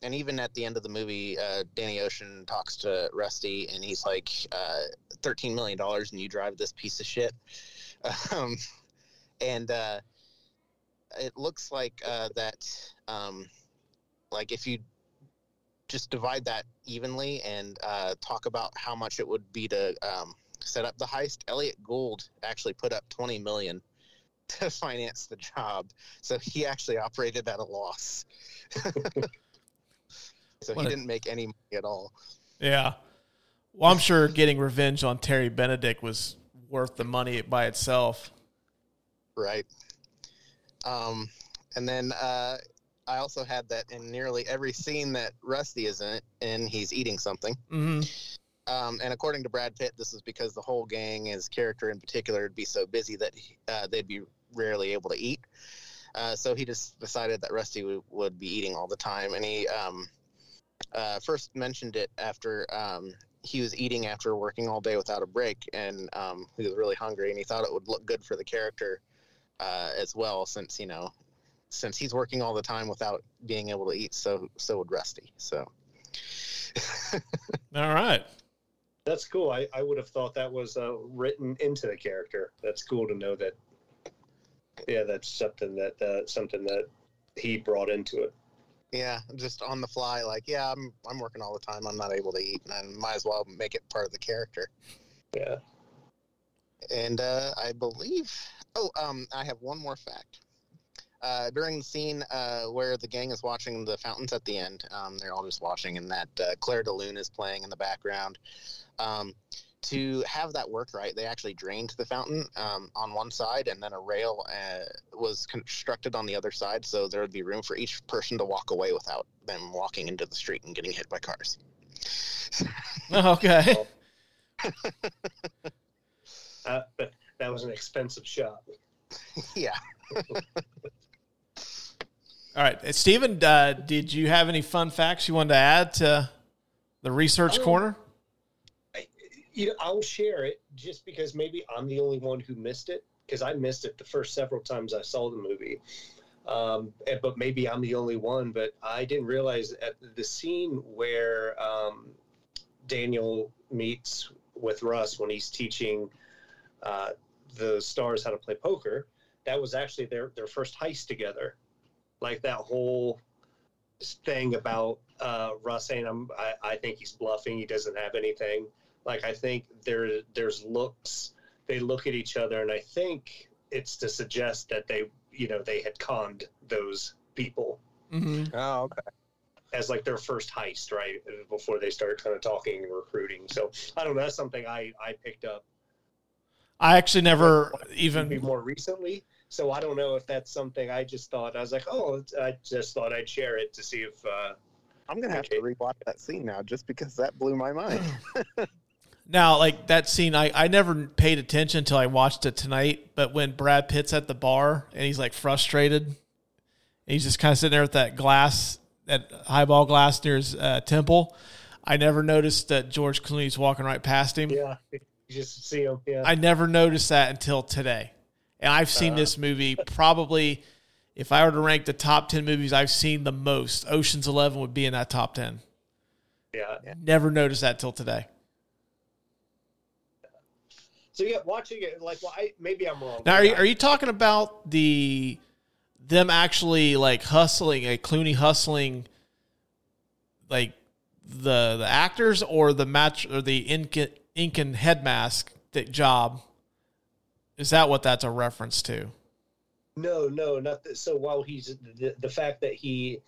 and even at the end of the movie, uh, Danny Ocean talks to Rusty, and he's like, uh, 13 million dollars, and you drive this piece of shit. Um, and uh, it looks like uh, that, um, like if you just divide that evenly and uh, talk about how much it would be to um, set up the heist, Elliot Gould actually put up 20 million to finance the job. So he actually operated at a loss. so What he a- didn't make any money at all. Yeah. Well, I'm sure getting revenge on Terry Benedict was worth the money by itself. Right. Um, and then uh, I also had that in nearly every scene that Rusty is in, in he's eating something. hmm Um, and according to Brad Pitt, this is because the whole gang, his character in particular, would be so busy that uh, they'd be rarely able to eat. Uh, so he just decided that Rusty w- would be eating all the time. And he um, uh, first mentioned it after um, he was eating after working all day without a break. And um, he was really hungry and he thought it would look good for the character uh, as well, since, you know, since he's working all the time without being able to eat, so so would Rusty. So All right. That's cool. I, I would have thought that was uh, written into the character. That's cool to know that. Yeah, that's something that uh, something that he brought into it. Yeah, just on the fly, like, yeah, I'm I'm working all the time. I'm not able to eat, and I might as well make it part of the character. Yeah. And uh, I believe, oh, um, I have one more fact. Uh, during the scene uh, where the gang is watching the fountains at the end, um, they're all just watching, and that uh, Clair de Lune is playing in the background. Um, to have that work right, they actually drained the fountain um, on one side, and then a rail uh, was constructed on the other side, so there would be room for each person to walk away without them walking into the street and getting hit by cars. Okay. Uh, but that was an expensive shot. yeah. All right. Uh, Steven, uh, did you have any fun facts you wanted to add to the research Oh. corner? You know, I'll share it just because maybe I'm the only one who missed it because I missed it the first several times I saw the movie. Um, and- but maybe I'm the only one. But I didn't realize at the scene where um, Daniel meets with Russ when he's teaching uh, the stars how to play poker. That was actually their their first heist together. Like that whole thing about uh, Russ saying, I'm, I, I think he's bluffing. He doesn't have anything. Like I think there there's looks. They look at each other, and I think it's to suggest that they, you know, they had conned those people Mm-hmm. Oh, okay. as like their first heist, right? Before they start kind of talking and recruiting. So I don't know. That's something I I picked up I actually never maybe even. more recently. So I don't know if that's something I just thought. I was like, oh, I just thought I'd share it to see if. Uh, I'm gonna have to rewatch that scene now, just because that blew my mind. Now, like that scene, I, I never paid attention until I watched it tonight. But when Brad Pitt's at the bar and he's like frustrated, he's just kind of sitting there with that glass, that highball glass near his uh, temple. I never noticed that George Clooney's walking right past him. yeah, you just see them. Yeah. I never noticed that until today. And I've seen Uh-huh. this movie probably, if I were to rank the top 10 movies I've seen the most, Ocean's 11 would be in that top 10. yeah. Never noticed that till today. So yeah, watching it like, well, I maybe I'm wrong. Now, are you, are you talking about the them actually like hustling, a Clooney hustling, like the the actors or the match or the Incan, Incan head mask that job? Is that what that's a reference to? No, no, not that. So while he's the, the fact that he,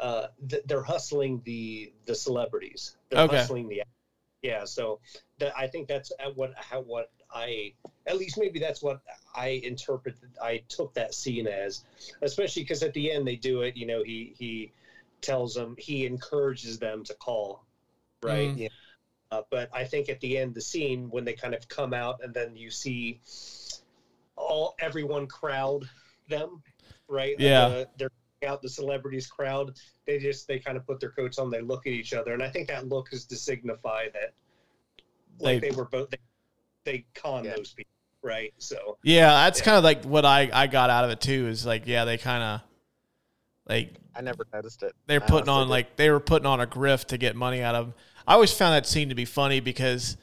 uh, th- they're hustling the the celebrities. They're Okay. hustling the, yeah. So that I think that's what how what I at least maybe that's what I interpreted. I took that scene as, especially because at the end they do it. You know, he he tells them he encourages them to call, right? Mhm. Yeah. Uh, but I think at the end the scene when they kind of come out and then you see all everyone crowd them, right? Yeah. The- they're out the celebrities crowd. They just they kind of put their coats on. They look at each other, and I think that look is to signify that like They- they, were both they, they con Yeah. those people, right? So Yeah, that's Yeah. kind of like what I I got out of it too. Is like yeah, they kind of like I never noticed it. they're putting on didn't. like they were putting on a grift to get money out of them. I always found that scene to be funny because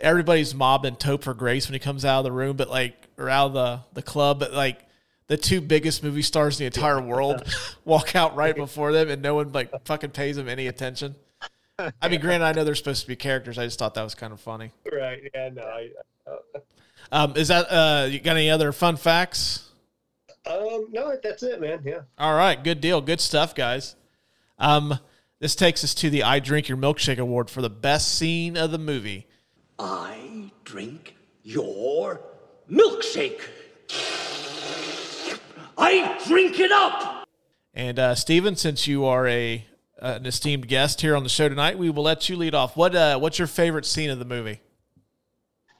everybody's mobbing for Grace when he comes out of the room, but like or out of the the club, but like the two biggest movie stars in the entire world walk out right before them, and no one like fucking pays them any attention. I mean, granted, I know they're supposed to be characters. I just thought that was kind of funny. right, yeah, no, I, Um, is that uh, you got any other fun facts? um, no, that's it, man. Yeah, All right, good deal, good stuff, guys. Um, This takes us to the I Drink Your Milkshake Award for the best scene of the movie. I drink your milkshake. I drink it up. And uh, Steven, since you are a an esteemed guest here on the show tonight, we will let you lead off. What uh, what's your favorite scene of the movie?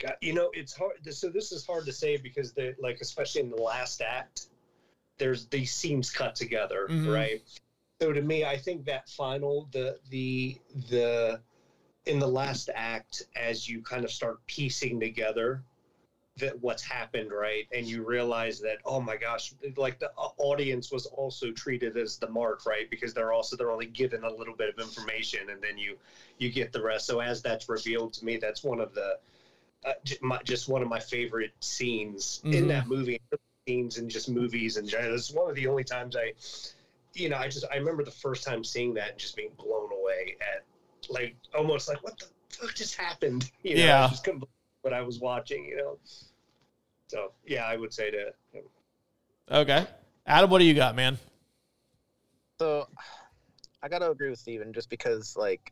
God, you know, it's hard. So this is hard to say because they like, especially in the last act, there's these scenes cut together, Mhm. right? So to me, I think that final, the the the in the last act, as you kind of start piecing together that what's happened, right, and you realize that oh my gosh, like the audience was also treated as the mark, right, because they're also they're only given a little bit of information, and then you you get the rest. So as that's revealed to me, that's one of the uh, j- my, just one of my favorite scenes in Mhm. that movie scenes and just movies and it's one of the only times i you know i just i remember the first time seeing that and just being blown away at like almost like what the fuck just happened you know Yeah. I just couldn't believe what i was watching you know so yeah i would say to Okay, Adam, what do you got, man? So I got to agree with Steven just because, like,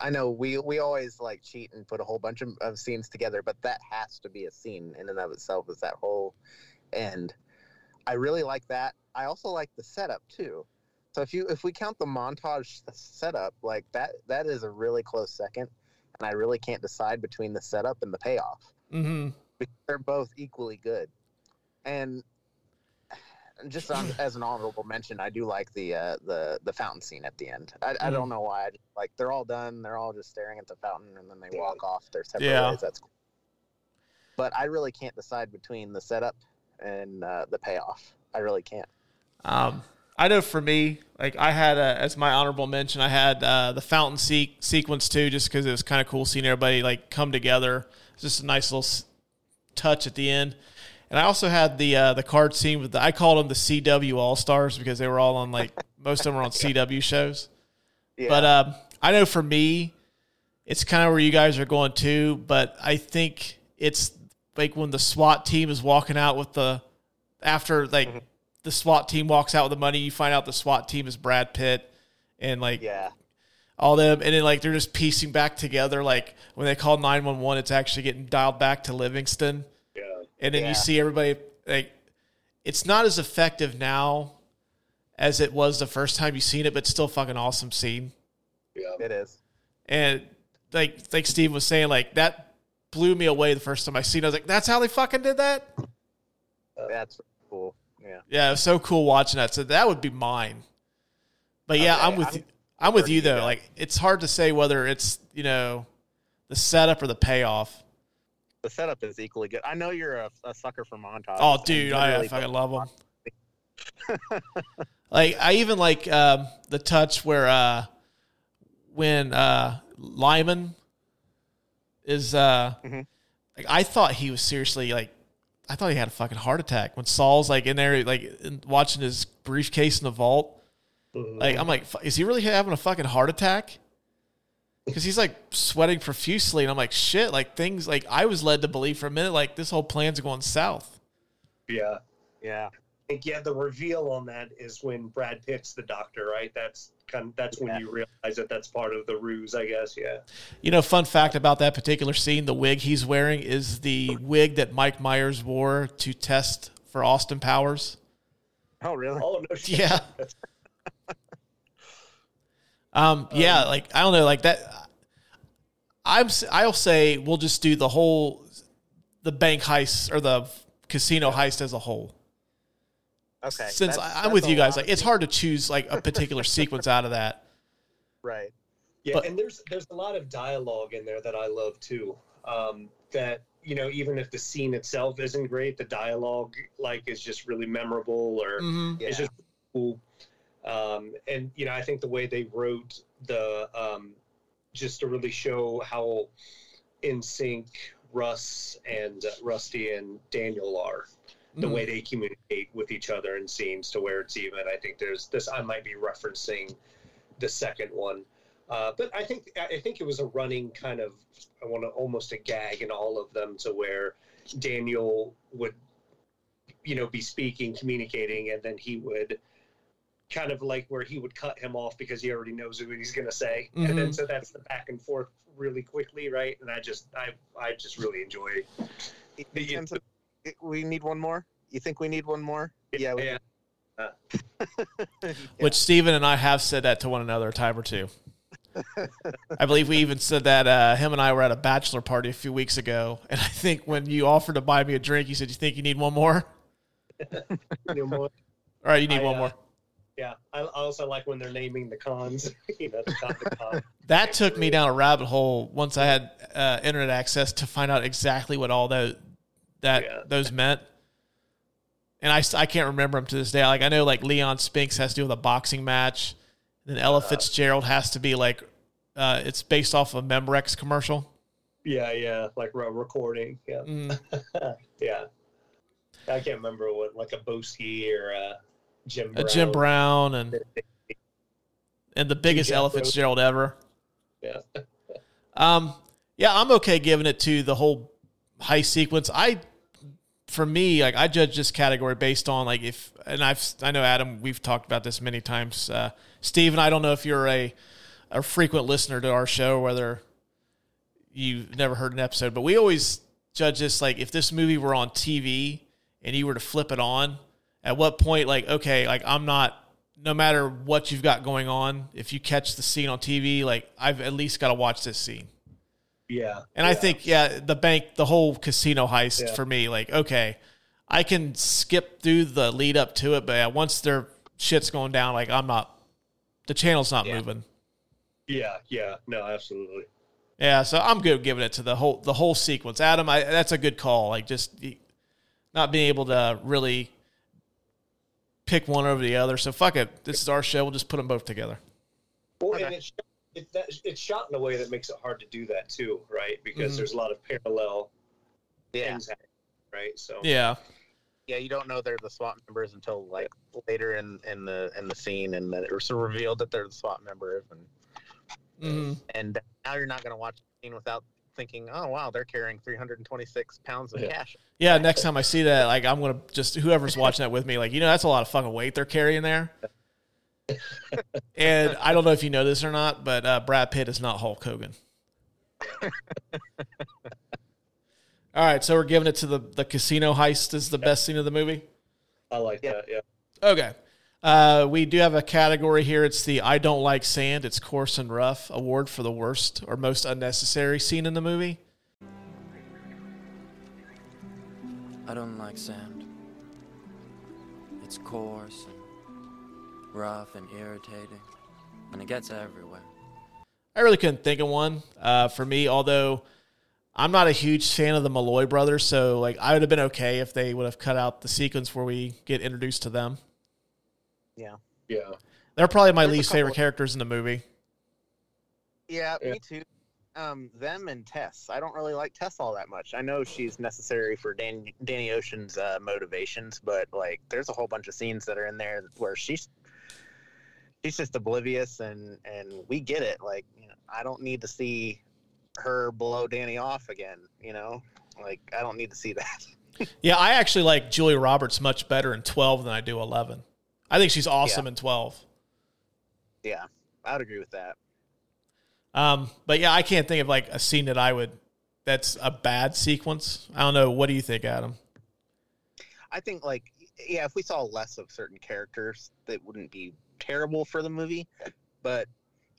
I know we we always like cheat and put a whole bunch of, of scenes together, but that has to be a scene in and of itself. Is that whole end? I really like that. I also like the setup too. So if you if we count the montage setup, like that that is a really close second, and I really can't decide between the setup and the payoff Mm-hmm. because they're both equally good. And just on, as an honorable mention, I do like the uh, the the fountain scene at the end. I, I don't know why. I just, like they're all done. They're all just staring at the fountain, and then they walk off their separate Yeah. ways. That's cool. But I really can't decide between the setup and uh, the payoff. I really can't. Um, I know for me, like I had uh, as my honorable mention, I had uh, the fountain se- sequence too, just because it was kind of cool seeing everybody like come together. It's just a nice little s- touch at the end. And I also had the uh, the card scene with the I called them the CW All Stars because they were all on like most of them were on CW shows. Yeah. But um, I know for me, it's kind of where you guys are going too. But I think it's like when the SWAT team is walking out with the after like Mm-hmm. The SWAT team walks out with the money, you find out the SWAT team is Brad Pitt and like yeah, all them, and then like they're just piecing back together. Like when they call nine one one, it's actually getting dialed back to Livingston, yeah and then Yeah. you see everybody like it's not as effective now as it was the first time you seen it, but still fucking awesome scene. yeah it is. And like like Steve was saying, like that blew me away the first time I seen. it. I was like, that's how they fucking did that. Uh, that's cool. Yeah. Yeah, it was so cool watching that. So that would be mine. But yeah, Okay, I'm with I'm- you. I'm with you though. Like it's hard to say whether it's you know the setup or the payoff. The setup is equally good. I know you're a, a sucker for montage. Oh, dude, I, I fucking love them. like I even like um, the touch where uh, when uh, Lyman is uh, Mhm. like I thought he was seriously like I thought he had a fucking heart attack when Saul's like in there like watching his briefcase in the vault. Mm-hmm. Like I'm like, is he really having a fucking heart attack? Because he's like sweating profusely, and I'm like, shit. Like things like I was led to believe for a minute, like this whole plan's going south. yeah Yeah. I think yeah the reveal on that is when brad pitt's the doctor right that's kind of, that's when you realize that that's part of the ruse i guess yeah You know, fun fact about that particular scene: the wig he's wearing is the wig that Mike Myers wore to test for Austin Powers. Oh, really? oh no shit. Yeah. Um, yeah, like I don't know, like that. I'm. I'll say we'll just do the whole, the bank heist or the casino heist as a whole. Okay. Since that's- I, I'm with you guys, like it's hard to choose like a particular sequence out of that. Right. Yeah, But- and there's there's a lot of dialogue in there that I love too. Um, that you know, even if the scene itself isn't great, the dialogue like is just really memorable or Mm-hmm. it's Yeah. just cool. Um, and you know, I think the way they wrote the um, just to really show how in sync Russ and uh, Rusty and Daniel are. The Mm-hmm. way they communicate with each other in scenes to where it's even. I think there's this. I might be referencing the second one. Uh, but I think I think it was a running kind of I want to almost a gag in all of them to where Daniel would you know be speaking, communicating, and then he would kind of like where he would cut him off because he already knows what he's going to say, and Mhm. then so that's the back and forth really quickly, right? And I just I I just really enjoy. The, Tim said, we need one more. You think we need one more? Yeah. We, yeah. yeah. Which Steven and I have said that to one another a time or two. I believe we even said that uh, him and I were at a bachelor party a few weeks ago, and I think when you offered to buy me a drink, you said, "You think you need one more?" You know, more- All right, you need I, one uh, more. yeah, I I also like when they're naming the cons. you know, the con, the con. That took me down a rabbit hole once I had uh, internet access to find out exactly what all those that Yeah. those meant. And I, I can't remember them to this day. Like I know like Leon Spinks has to do with a boxing match. Then Ella Fitzgerald has to be like uh, it's based off of a Memorex commercial. Yeah, yeah, like re- recording. Yeah, Mm. yeah. I can't remember what like a Boesky or uh, Jim. Uh, Brown. Jim Brown and and the biggest Ella. Fitzgerald ever. Yeah. Um, yeah, I'm okay giving it to the whole heist sequence. I, for me, like I judge this category based on like if, and I've, I know Adam, we've talked about this many times. Uh, Steve and I don't know if you're a, a frequent listener to our show, whether you've never heard an episode, but we always judge this like if this movie were on TV and you were to flip it on, at what point, like, okay, like I'm not, no matter what you've got going on, if you catch the scene on TV, like I've at least got to watch this scene. Yeah. And I think, yeah, the bank, the whole casino heist Yeah. for me, like, okay, I can skip through the lead up to it, but yeah, once their shit's going down, like, I'm not, the channel's not Yeah. moving. Yeah, yeah, no, absolutely. Yeah, so I'm good giving it to the whole the whole sequence. Adam, I, that's a good call. Like, just not being able to really pick one over the other. So fuck it. This is our show. We'll just put them both together. Well, Okay. and it's it, that, it's shot in a way that makes it hard to do that too, right? Because Mhm. there's a lot of parallel Yeah. things happening, right? So Yeah. Yeah, you don't know they're the SWAT members until like later in, in the in the scene, and then it's revealed that they're the SWAT members, and hmm and now you're not going to watch the scene without thinking, oh wow, they're carrying 326 pounds of Yeah. cash. Yeah, next time I see that, like I'm gonna just whoever's watching that with me, like you know, that's a lot of fucking weight they're carrying there. And I don't know if you know this or not, but uh, Brad Pitt is not Hulk Hogan. All right, so we're giving it to the the casino heist is the best scene of the movie. I like Yeah. that. Yeah. Okay. Uh, we do have a category here. It's the I don't like sand. It's coarse and rough award for the worst or most unnecessary scene in the movie. I don't like sand. It's coarse and rough and irritating, and it gets everywhere. I really couldn't think of one uh, for me, although I'm not a huge fan of the Malloy brothers. So, like, I would have been okay if they would have cut out the sequence where we get introduced to them. Yeah. Yeah. They're probably my There's a least favorite characters in the movie. Yeah, Yeah. me too. Um, them and Tess. I don't really like Tess all that much. I know she's necessary for Dan, Danny Ocean's uh, motivations, but like, there's a whole bunch of scenes that are in there where she's she's just oblivious, and and we get it. Like, you know, I don't need to see her blow Danny off again. You know, like I don't need to see that. Yeah, I actually like Julia Roberts much better in 12 than I do 11. I think she's awesome in 12. yeah, I would agree with that. Um, but yeah, I can't think of like a scene that I would that's a bad sequence. I don't know. What do you think, Adam? I think like yeah, if we saw less of certain characters, that wouldn't be terrible for the movie. But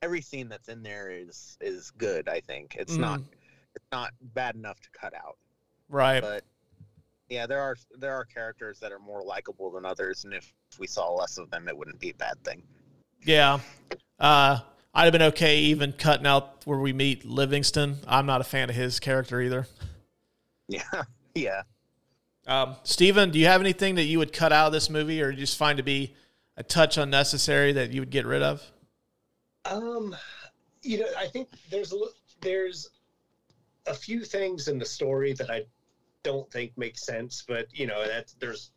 every scene that's in there is is good. I think it's not Mhm. it's not bad enough to cut out. Right. But yeah, there are there are characters that are more likable than others, and if we saw less of them, it wouldn't be a bad thing. Yeah. Uh, I'd have been okay even cutting out where we meet Livingston. I'm not a fan of his character either. Yeah, yeah. Um, Steven, do you have anything that you would cut out of this movie or just find to be a touch unnecessary that you would get rid of? Um, you know, I think there's a there's a few things in the story that I don't think make sense, but you know, that's there's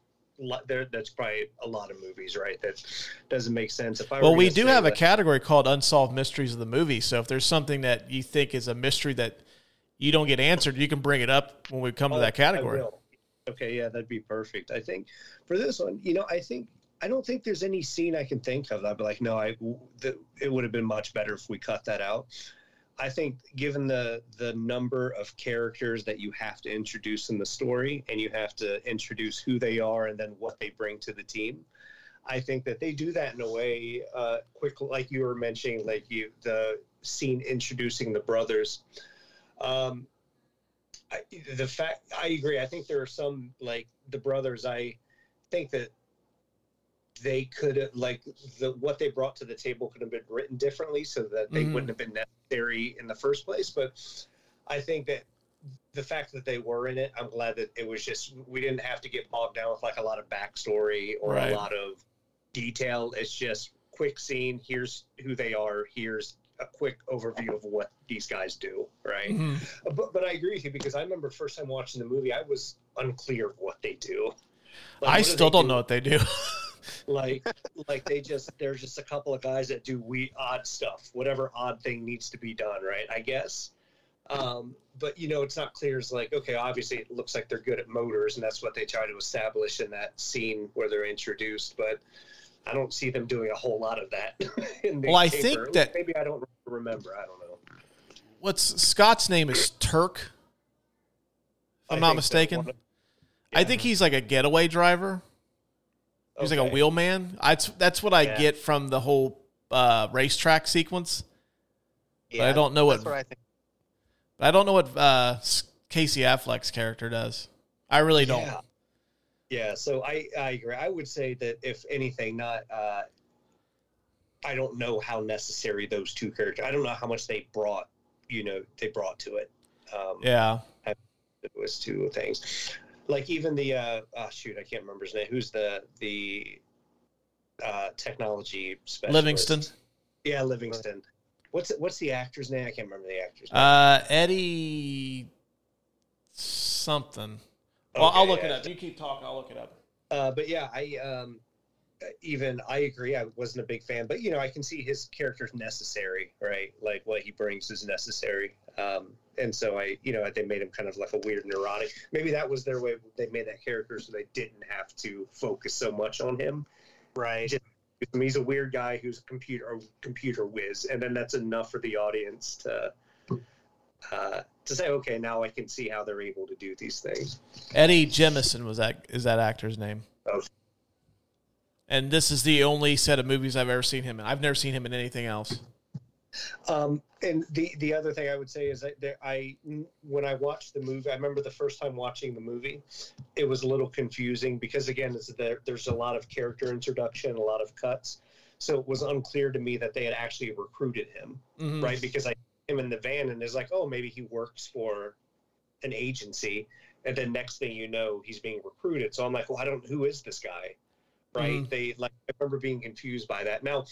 there that's probably a lot of movies, right? That doesn't make sense. If I Well, we do have a category called Unsolved Mysteries of the Movie. So if there's something that you think is a mystery that you don't get answered, you can bring it up when we come to Oh, that I category. Okay, yeah, that'd be perfect. I think for this one, you know, I think I don't think there's any scene I can think of. I'd be like, no, I it would have been much better if we cut that out. I think given the the number of characters that you have to introduce in the story and you have to introduce who they are and then what they bring to the team, I think that they do that in a way uh, quick, like you were mentioning, like you the scene introducing the brothers. Um, I, the fact I agree. I think there are some like the brothers. I think that they could have like the what they brought to the table could have been written differently so that they Mhm. wouldn't have been necessary in the first place. But I think that the fact that they were in it, I'm glad that it was just we didn't have to get bogged down with like a lot of backstory or Right. a lot of detail. It's just quick scene. Here's who they are. Here's a quick overview of what these guys do. Right. Mhm. But but I agree with you because I remember first time watching the movie, I was unclear of what they do. Like, I what still don't do? know what they do. like like they just there's just a couple of guys that do we odd stuff whatever odd thing needs to be done right i guess um but you know it's not clear as like okay obviously it looks like they're good at motors and that's what they try to establish in that scene where they're introduced but i don't see them doing a whole lot of that in the Well, I paper. think that- maybe i don't remember i don't know What's Scott's name is Turk? If I'm I not mistaken. Of- I think he's like a getaway driver. He's like a Okay. wheelman. I, that's what I Yeah. get from the whole uh, racetrack sequence. But I don't know what, what I think. I don't know what uh, Casey Affleck's character does. I really don't. Yeah. Yeah, so I, I agree. I would say that if anything, not uh, I don't know how necessary those two characters. I don't know how much they brought. You know, they brought to it. Um, Yeah. it was two things. Like even the uh, oh shoot, I can't remember his name. Who's the the uh, technology specialist? Livingston. Yeah, Livingston. What's what's the actor's name? I can't remember the actor's name. Uh, Eddie something. Well, I'll Okay, look it up. You keep talking. I'll look it up. Uh, but yeah, I um, even I agree. I wasn't a big fan, but you know, I can see his character's necessary, right? Like what he brings is necessary. Um, and so I, you know, they made him kind of like a weird neurotic. Maybe that was their way. They made that character so they didn't have to focus so much on him. Right. Just- I mean, he's a weird guy who's a computer a computer whiz, and then that's enough for the audience to uh, to say, okay, now I can see how they're able to do these things. Eddie Jemison was that is that actor's name. Oh. And this is the only set of movies I've ever seen him in. I've never seen him in anything else. Um, and the the other thing I would say is that there, I when I watched the movie, I remember the first time watching the movie, it was a little confusing because again, it's there, there's a lot of character introduction, a lot of cuts, so it was unclear to me that they had actually recruited him, Mhm. right? Because I him in the van and is like, oh, maybe he works for an agency, and then next thing you know, he's being recruited. So I'm like, well, I don't. Who is this guy? Right? Mhm. They like. I remember being confused by that. Now,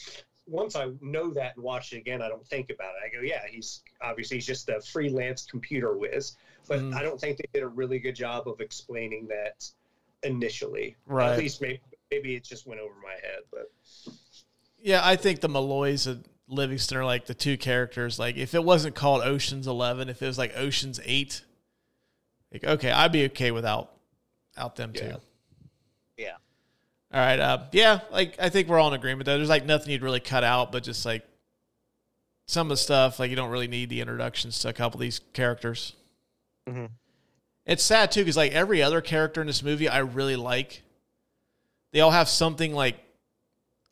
once I know that and watch it again, I don't think about it. I go, yeah, he's obviously he's just a freelance computer whiz. But Mhm. I don't think they did a really good job of explaining that initially. Right. At least maybe maybe it just went over my head. But Yeah, I think the Malloys and Livingston are like the two characters. Like if it wasn't called Ocean's Eleven, if it was like Ocean's Eight, like okay, I'd be okay without out them. Yeah. Yeah. All right. Uh, yeah, like I think we're all in agreement though. There's like nothing you'd really cut out, but just like some of the stuff, like you don't really need the introductions to a couple of these characters. Mhm. It's sad too because like every other character in this movie, I really like. They all have something like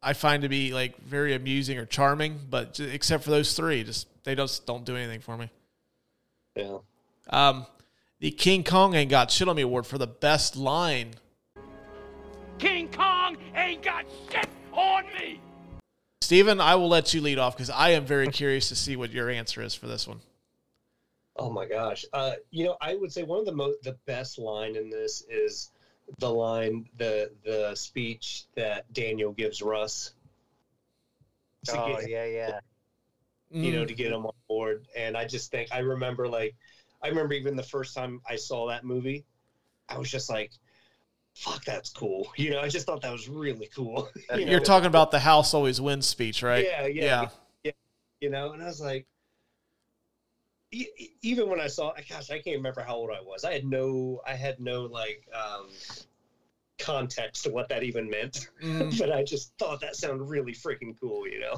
I find to be like very amusing or charming, but j- except for those three, just they just don't do anything for me. yeah. Um, the King Kong ain't got shit on me award for the best line. King Kong ain't got shit on me! Steven, I will let you lead off because I am very curious to see what your answer is for this one. Oh my gosh. Uh, you know, I would say one of the most the best line in this is the line the the speech that Daniel gives Russ. Oh get- yeah, yeah. You Mm. know, to get him on board. And I just think I remember like I remember even the first time I saw that movie, I was just like, fuck, that's cool. You know, I just thought that was really cool. you you're talking about the house always wins speech, right? Yeah, yeah, yeah. You know, and I was like, e- even when I saw, gosh, I can't remember how old I was. I had no, I had no like um, context to what that even meant, Mhm. but I just thought that sounded really freaking cool. You know?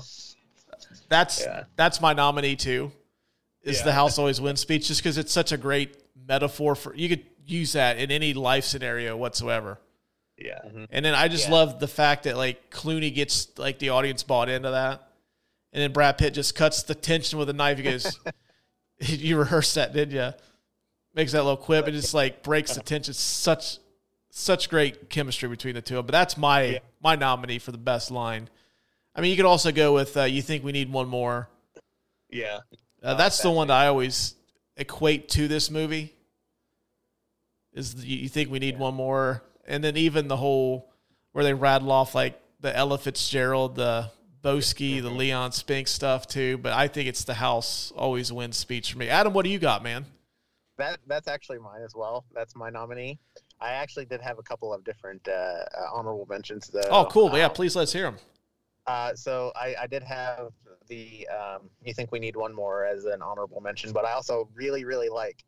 That's Yeah. that's my nominee too. Is Yeah. the house always wins speech just because it's such a great metaphor for you could use that in any life scenario whatsoever. Yeah. And then I just Yeah. love the fact that like Clooney gets like the audience bought into that, and then Brad Pitt just cuts the tension with a knife. He goes, "You rehearsed that, did you?" Makes that little quip and just like breaks the tension. Such such great chemistry between the two. But that's my Yeah. my nominee for the best line. I mean, you could also go with uh, "You think we need one more." Yeah. Uh, that's the one that I always equate to this movie. Is the, you think we need one more, and then even the whole where they rattle off like the Ella Fitzgerald, the Boesky, the Leon Spink stuff too. But I think it's the house always wins speech for me. Adam, what do you got, man? That that's actually mine as well. That's my nominee. I actually did have a couple of different uh, uh, honorable mentions though. Oh, cool. But yeah, Um, please let's hear them. Uh, so I, I did have the um, you think we need one more as an honorable mention, but I also really really like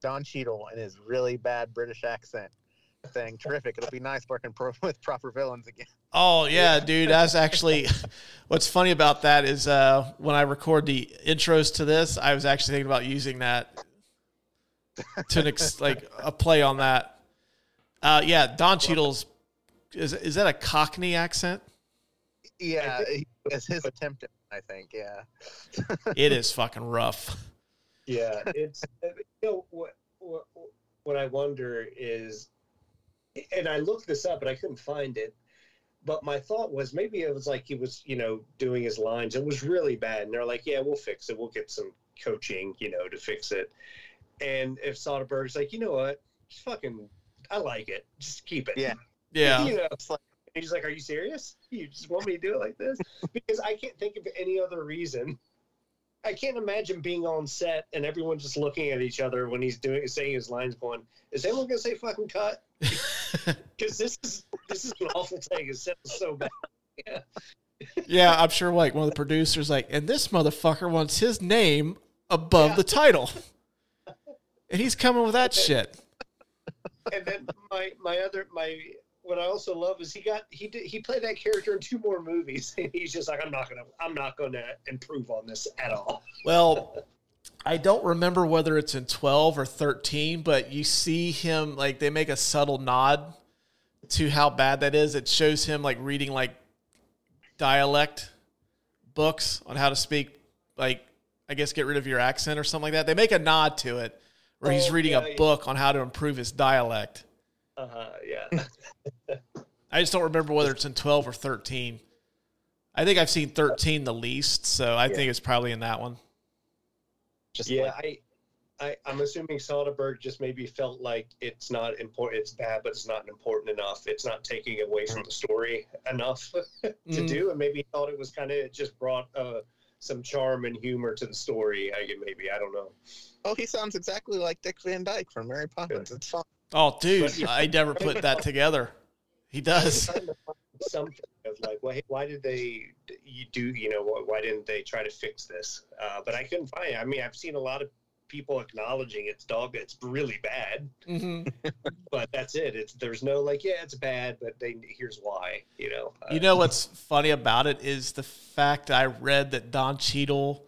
Don Cheadle and his really bad British accent thing. Terrific. It'll be nice working pro- with proper villains again. Oh yeah, dude. That's actually what's funny about that is uh, when I record the intros to this, I was actually thinking about using that to an ex- like a play on that. Uh, yeah, Don Cheadle's is is that a Cockney accent? Yeah, it's his attempt. At, I think. Yeah. It is fucking rough. Yeah, it's you know what, what what I wonder is, and I looked this up, but I couldn't find it. But my thought was maybe it was like he was, you know, doing his lines. It was really bad, and they're like, "Yeah, we'll fix it. We'll get some coaching, you know, to fix it." And if Soderbergh's like, "You know what? Just fucking, I like it. Just keep it." Yeah. Yeah. you know, it's like, and he's like, "Are you serious? You just want me to do it like this?" Because I can't think of any other reason. I can't imagine being on set and everyone just looking at each other when he's doing saying his lines, going, "Is anyone gonna say fucking cut?" Because this is this is an awful thing. It sounds so bad. Yeah. Yeah, I'm sure like one of the producers like, and this motherfucker wants his name above the title. And he's coming with that shit. And then my my other my what I also love is he got he did he played that character in two more movies, and he's just like, "I'm not gonna I'm not gonna improve on this at all." Well, I don't remember whether it's in 12 or 13, but you see him like they make a subtle nod to how bad that is. It shows him like reading like dialect books on how to speak like I guess get rid of your accent or something like that. They make a nod to it where he's Oh, reading yeah, a yeah. book on how to improve his dialect. Uh huh. Yeah. I just don't remember whether it's in 12 or 13. I think I've seen 13 the least, so I think it's probably in that one. Just yeah, like- I, I, I'm assuming Soderbergh just maybe felt like it's not important. It's bad, but it's not important enough. It's not taking away from the story enough to Mm. do, and maybe he thought it was kind of it just brought uh, some charm and humor to the story. I maybe I don't know. Oh, he sounds exactly like Dick Van Dyke from Mary Poppins. It's fun. Oh, dude, But- I never put that together. He does. trying to find something of like, why, why did they you do you know why, why didn't they try to fix this? Uh, but I couldn't find it. I mean, I've seen a lot of people acknowledging it's dog. It's really bad, hmm but that's it. It's there's no like, yeah, it's bad, but they here's why. You know. Uh, You know what's funny about it is the fact I read that Don Cheadle,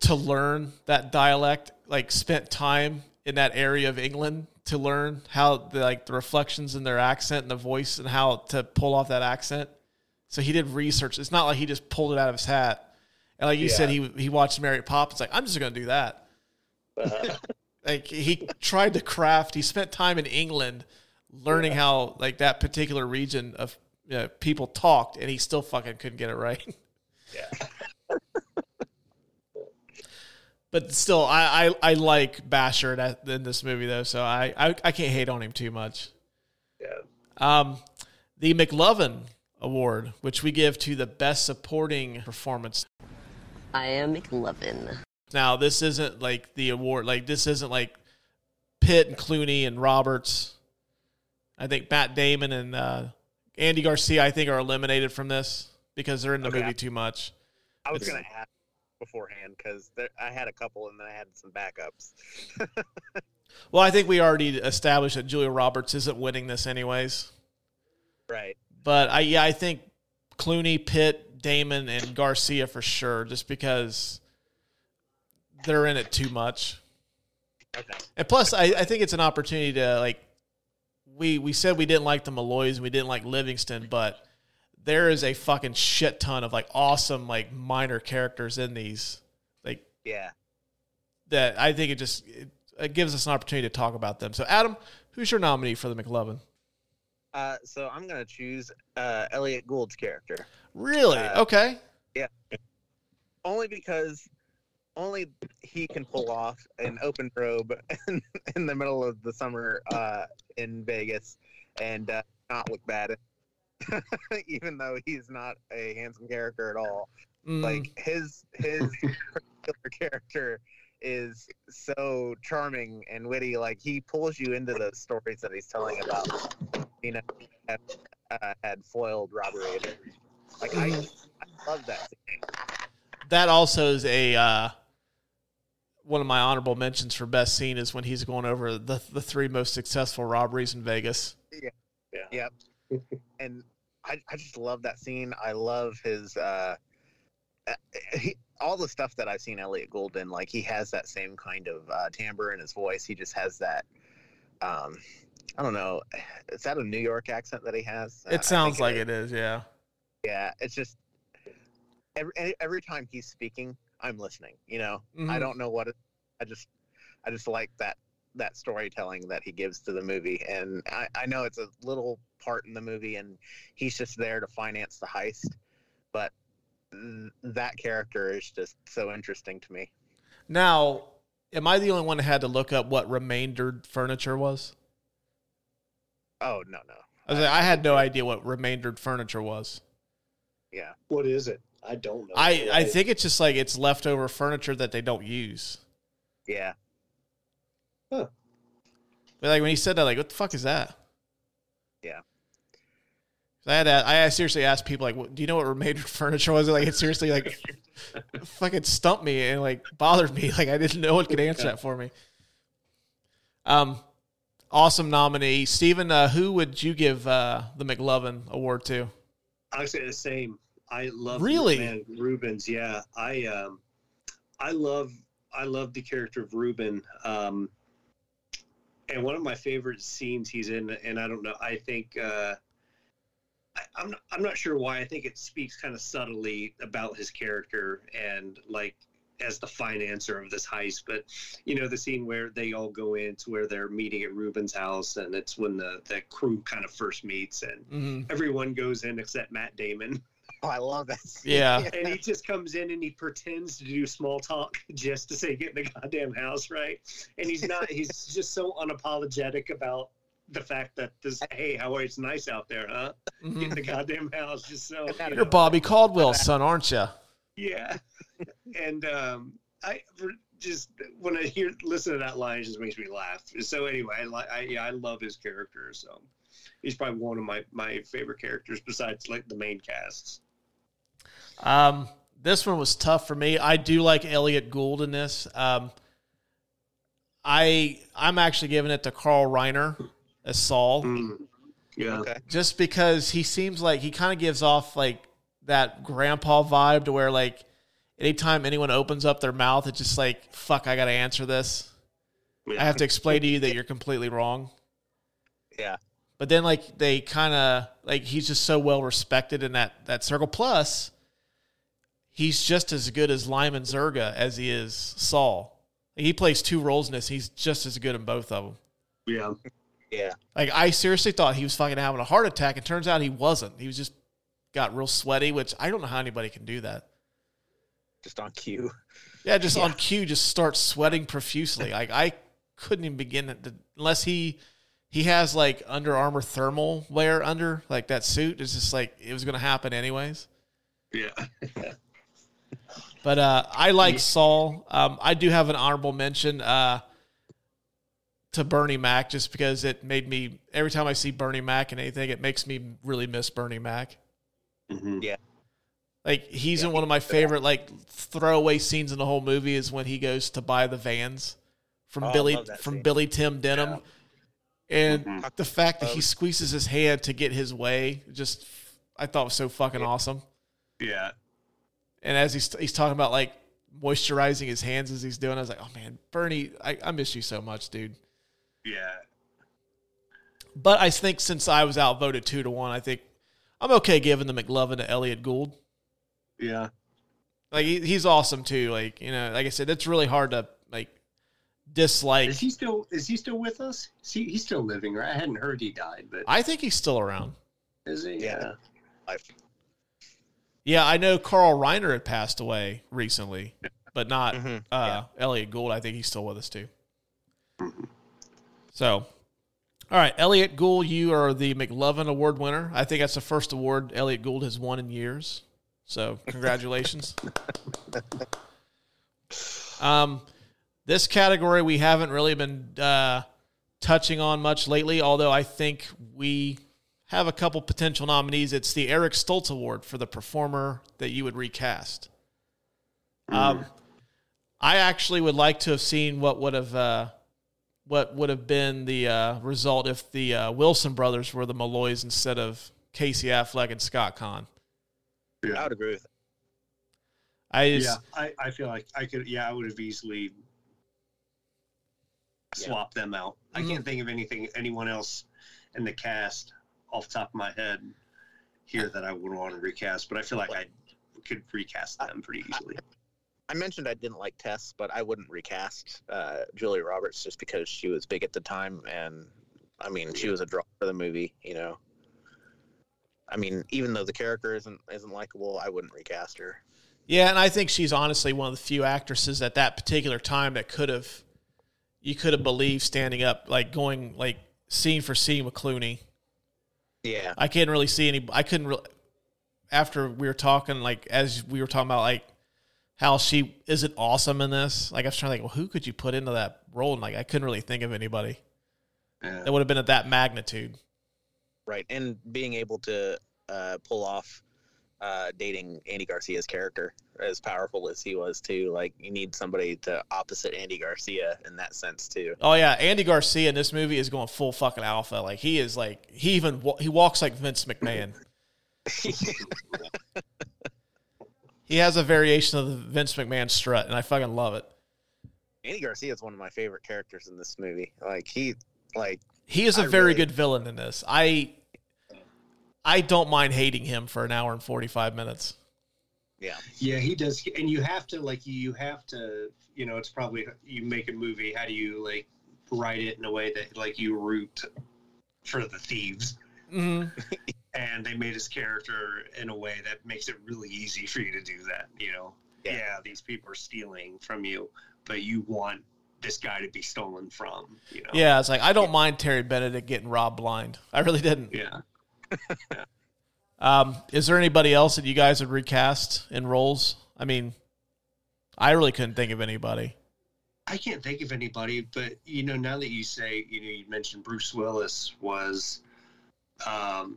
to learn that dialect, like spent time in that area of England to learn how the like the reflections in their accent and the voice and how to pull off that accent. So he did research. It's not like he just pulled it out of his hat. And like you said, he he watched Mary Poppins. Like I'm just gonna do that. uh, Like he tried to craft. He spent time in England learning how like that particular region of you know, people talked, and he still fucking couldn't get it right. yeah. But still, I I, I like Basher in, this movie though, so I, I I can't hate on him too much. Yeah. Um, the McLovin Award, which we give to the best supporting performance. I am McLovin. Now, this isn't like the award. Like this isn't like Pitt and Clooney and Roberts. I think Matt Damon and uh, Andy Garcia, I think, are eliminated from this because they're in the Okay. movie too much. I was It's- gonna ask beforehand because I had a couple and then I had some backups. Well, I think we already established that Julia Roberts isn't winning this anyways. Right. But I yeah, I think Clooney, Pitt, Damon, and Garcia for sure, just because they're in it too much. Okay. And plus, I, I think it's an opportunity to like we we said we didn't like the Malloys and we didn't like Livingston, but there is a fucking shit ton of like awesome like minor characters in these like Yeah. that I think it just it, it gives us an opportunity to talk about them. So Adam, who's your nominee for the McLovin? Uh, so I'm gonna choose uh, Elliot Gould's character. Really? Uh, okay. Yeah. Only because only he can pull off an open robe in, in the middle of the summer uh, in Vegas and uh, not look bad. Even though he's not a handsome character at all, Mm. like his his particular character is so charming and witty. Like he pulls you into the stories that he's telling about, you know, had, uh, had foiled robbery. Like I, I love that. Scene. that also is a uh, one of my honorable mentions for best scene is when he's going over the the three most successful robberies in Vegas. Yeah. Yeah. Yep. And I, I just love that scene. I love his uh, uh, he, all the stuff that I've seen Elliot Gould in. Like he has that same kind of uh, timbre in his voice. He just has that. Um, I don't know. Is that a New York accent that he has? Uh, It sounds like is. it is, yeah. Yeah, it's just every every time he's speaking, I'm listening. You know, I Mhm. don't know what it, I just I just like that that storytelling that he gives to the movie, and I, I know it's a little part in the movie, and he's just there to finance the heist, but th- that character is just so interesting to me. Now, am I the only one that had to look up what remaindered furniture was? Oh no no I, was like, I had no idea what remaindered furniture was. yeah What is it? I don't know. I, I think it's just like it's leftover furniture that they don't use. yeah But like when he said that, like, what the fuck is that? yeah I had to, I seriously asked people like, what, do you know what remaindered furniture was? Like, it seriously like fucking stumped me and like bothered me. Like I didn't know what could answer that for me. Um, awesome nominee, Stephen. Uh, who would you give uh, the McLovin Award to? I would say the same. I love Really? man, Rubens. Yeah, I um, I love I love the character of Ruben. Um, and one of my favorite scenes he's in, and I don't know, I think uh, I, I'm not, I'm not sure why. I think it speaks kind of subtly about his character and like as the financer of this heist. But you know, the scene where they all go in to where they're meeting at Ruben's house, and it's when the the crew kind of first meets, and Mhm. everyone goes in except Matt Damon. oh, I love that scene. Yeah. and he just comes in and he pretends to do small talk just to say get in the goddamn house right and he's not he's just so unapologetic about the fact that this hey how are? it's nice out there huh Mhm. get in the goddamn house just so you You're know. Bobby Caldwell's son, aren't you? yeah and um i just when i hear listen to that line it just makes me laugh so anyway i i, yeah, I love his character so he's probably one of my my favorite characters besides like the main casts Um, this one was tough for me. I do like Elliot Gould in this. Um, I I'm actually giving it to Carl Reiner as Saul, yeah okay just because he seems like he kind of gives off like that grandpa vibe to where like anytime anyone opens up their mouth, it's just like fuck, I got to answer this. I have to explain to you that you're completely wrong. yeah But then like they kind of like he's just so well respected in that that circle. Plus, he's just as good as Lyman Zerga as he is Saul. He plays two roles in this. He's just as good in both of them. yeah yeah Like I seriously thought he was fucking having a heart attack, and turns out he wasn't. He was just got real sweaty, which I don't know how anybody can do that. just on cue Yeah, just on cue, just starts sweating profusely. Like I couldn't even begin to, unless he he has like Under Armour thermal wear under like that suit. It's just like it was going to happen anyways. yeah But uh, I like Saul. Um, I do have an honorable mention uh, to Bernie Mac just because it made me every time I see Bernie Mac and anything, it makes me really miss Bernie Mac. Mhm. yeah Like he's in one of my favorite like throwaway scenes in the whole movie is when he goes to buy the vans from Oh, Billy from scene. Billy Tim Denham, and Mhm. the fact that he squeezes his hand to get his way, just I thought was so fucking awesome. Yeah. And as he's he's talking about like moisturizing his hands as he's doing, I was like, oh man, Bernie, I, I miss you so much, dude. Yeah. But I think since I was outvoted two to one, I think I'm okay giving the McLovin to Elliot Gould. Yeah. Like he, he's awesome too. Like you know, like I said, it's really hard to like dislike. Is he still is he still with us? Is he, he's still living, right? I hadn't heard he died, but I think he's still around. is he? Yeah. Life. Yeah, I know Carl Reiner had passed away recently, but not Mhm, uh, Elliot Gould. I think he's still with us too. So, all right, Elliot Gould, you are the McLovin Award winner. I think that's the first award Elliot Gould has won in years. So, congratulations. um, this category we haven't really been uh, touching on much lately, although I think we have a couple potential nominees. It's the Eric Stoltz Award for the performer that you would recast. Um, I actually would like to have seen what would have uh, what would have been the uh, result if the uh, Wilson brothers were the Malloys instead of Casey Affleck and Scott Caan. I would agree with that. I just, yeah, I, I feel like I could. Yeah, I would have easily swapped them out. I Mm-hmm. can't think of anything anyone else in the cast off the top of my head here that I would want to recast, but I feel like I could recast them pretty easily. I mentioned I didn't like Tess, but I wouldn't recast uh, Julia Roberts just because she was big at the time, and I mean she was a draw for the movie. You know, I mean even though the character isn't isn't likable, I wouldn't recast her. Yeah, and I think she's honestly one of the few actresses at that particular time that could have you could have believed standing up, like going like scene for scene with Clooney. Yeah, I can't really see any. I couldn't really. After we were talking, like as we were talking about, like how she isn't awesome in this. Like I was trying to think, well, who could you put into that role? And like I couldn't really think of anybody Yeah. that would have been at that magnitude. right. And being able to uh, pull off uh, dating Andy Garcia's character as powerful as he was too. Like you need somebody to opposite Andy Garcia in that sense too. Oh yeah, Andy Garcia in this movie is going full fucking alpha. Like he is like he even he walks like Vince McMahon. he has a variation of the Vince McMahon strut, and I fucking love it. Andy Garcia is one of my favorite characters in this movie. Like he, like He is a I very really- good villain in this. I I don't mind hating him for an hour and forty five minutes. yeah, Yeah, he does, and you have to like you have to. You know, it's probably you make a movie. How do you like write it in a way that like you root for the thieves? Mm-hmm. and they made his character in a way that makes it really easy for you to do that. You know, Yeah. yeah, these people are stealing from you, but you want this guy to be stolen from. You know, Yeah, it's like I don't mind Terry Benedict getting robbed blind. I really didn't. yeah. Um, is there anybody else that you guys would recast in roles? I mean, I really couldn't think of anybody. I can't think of anybody, but you know, now that you say, you know, you mentioned Bruce Willis was um,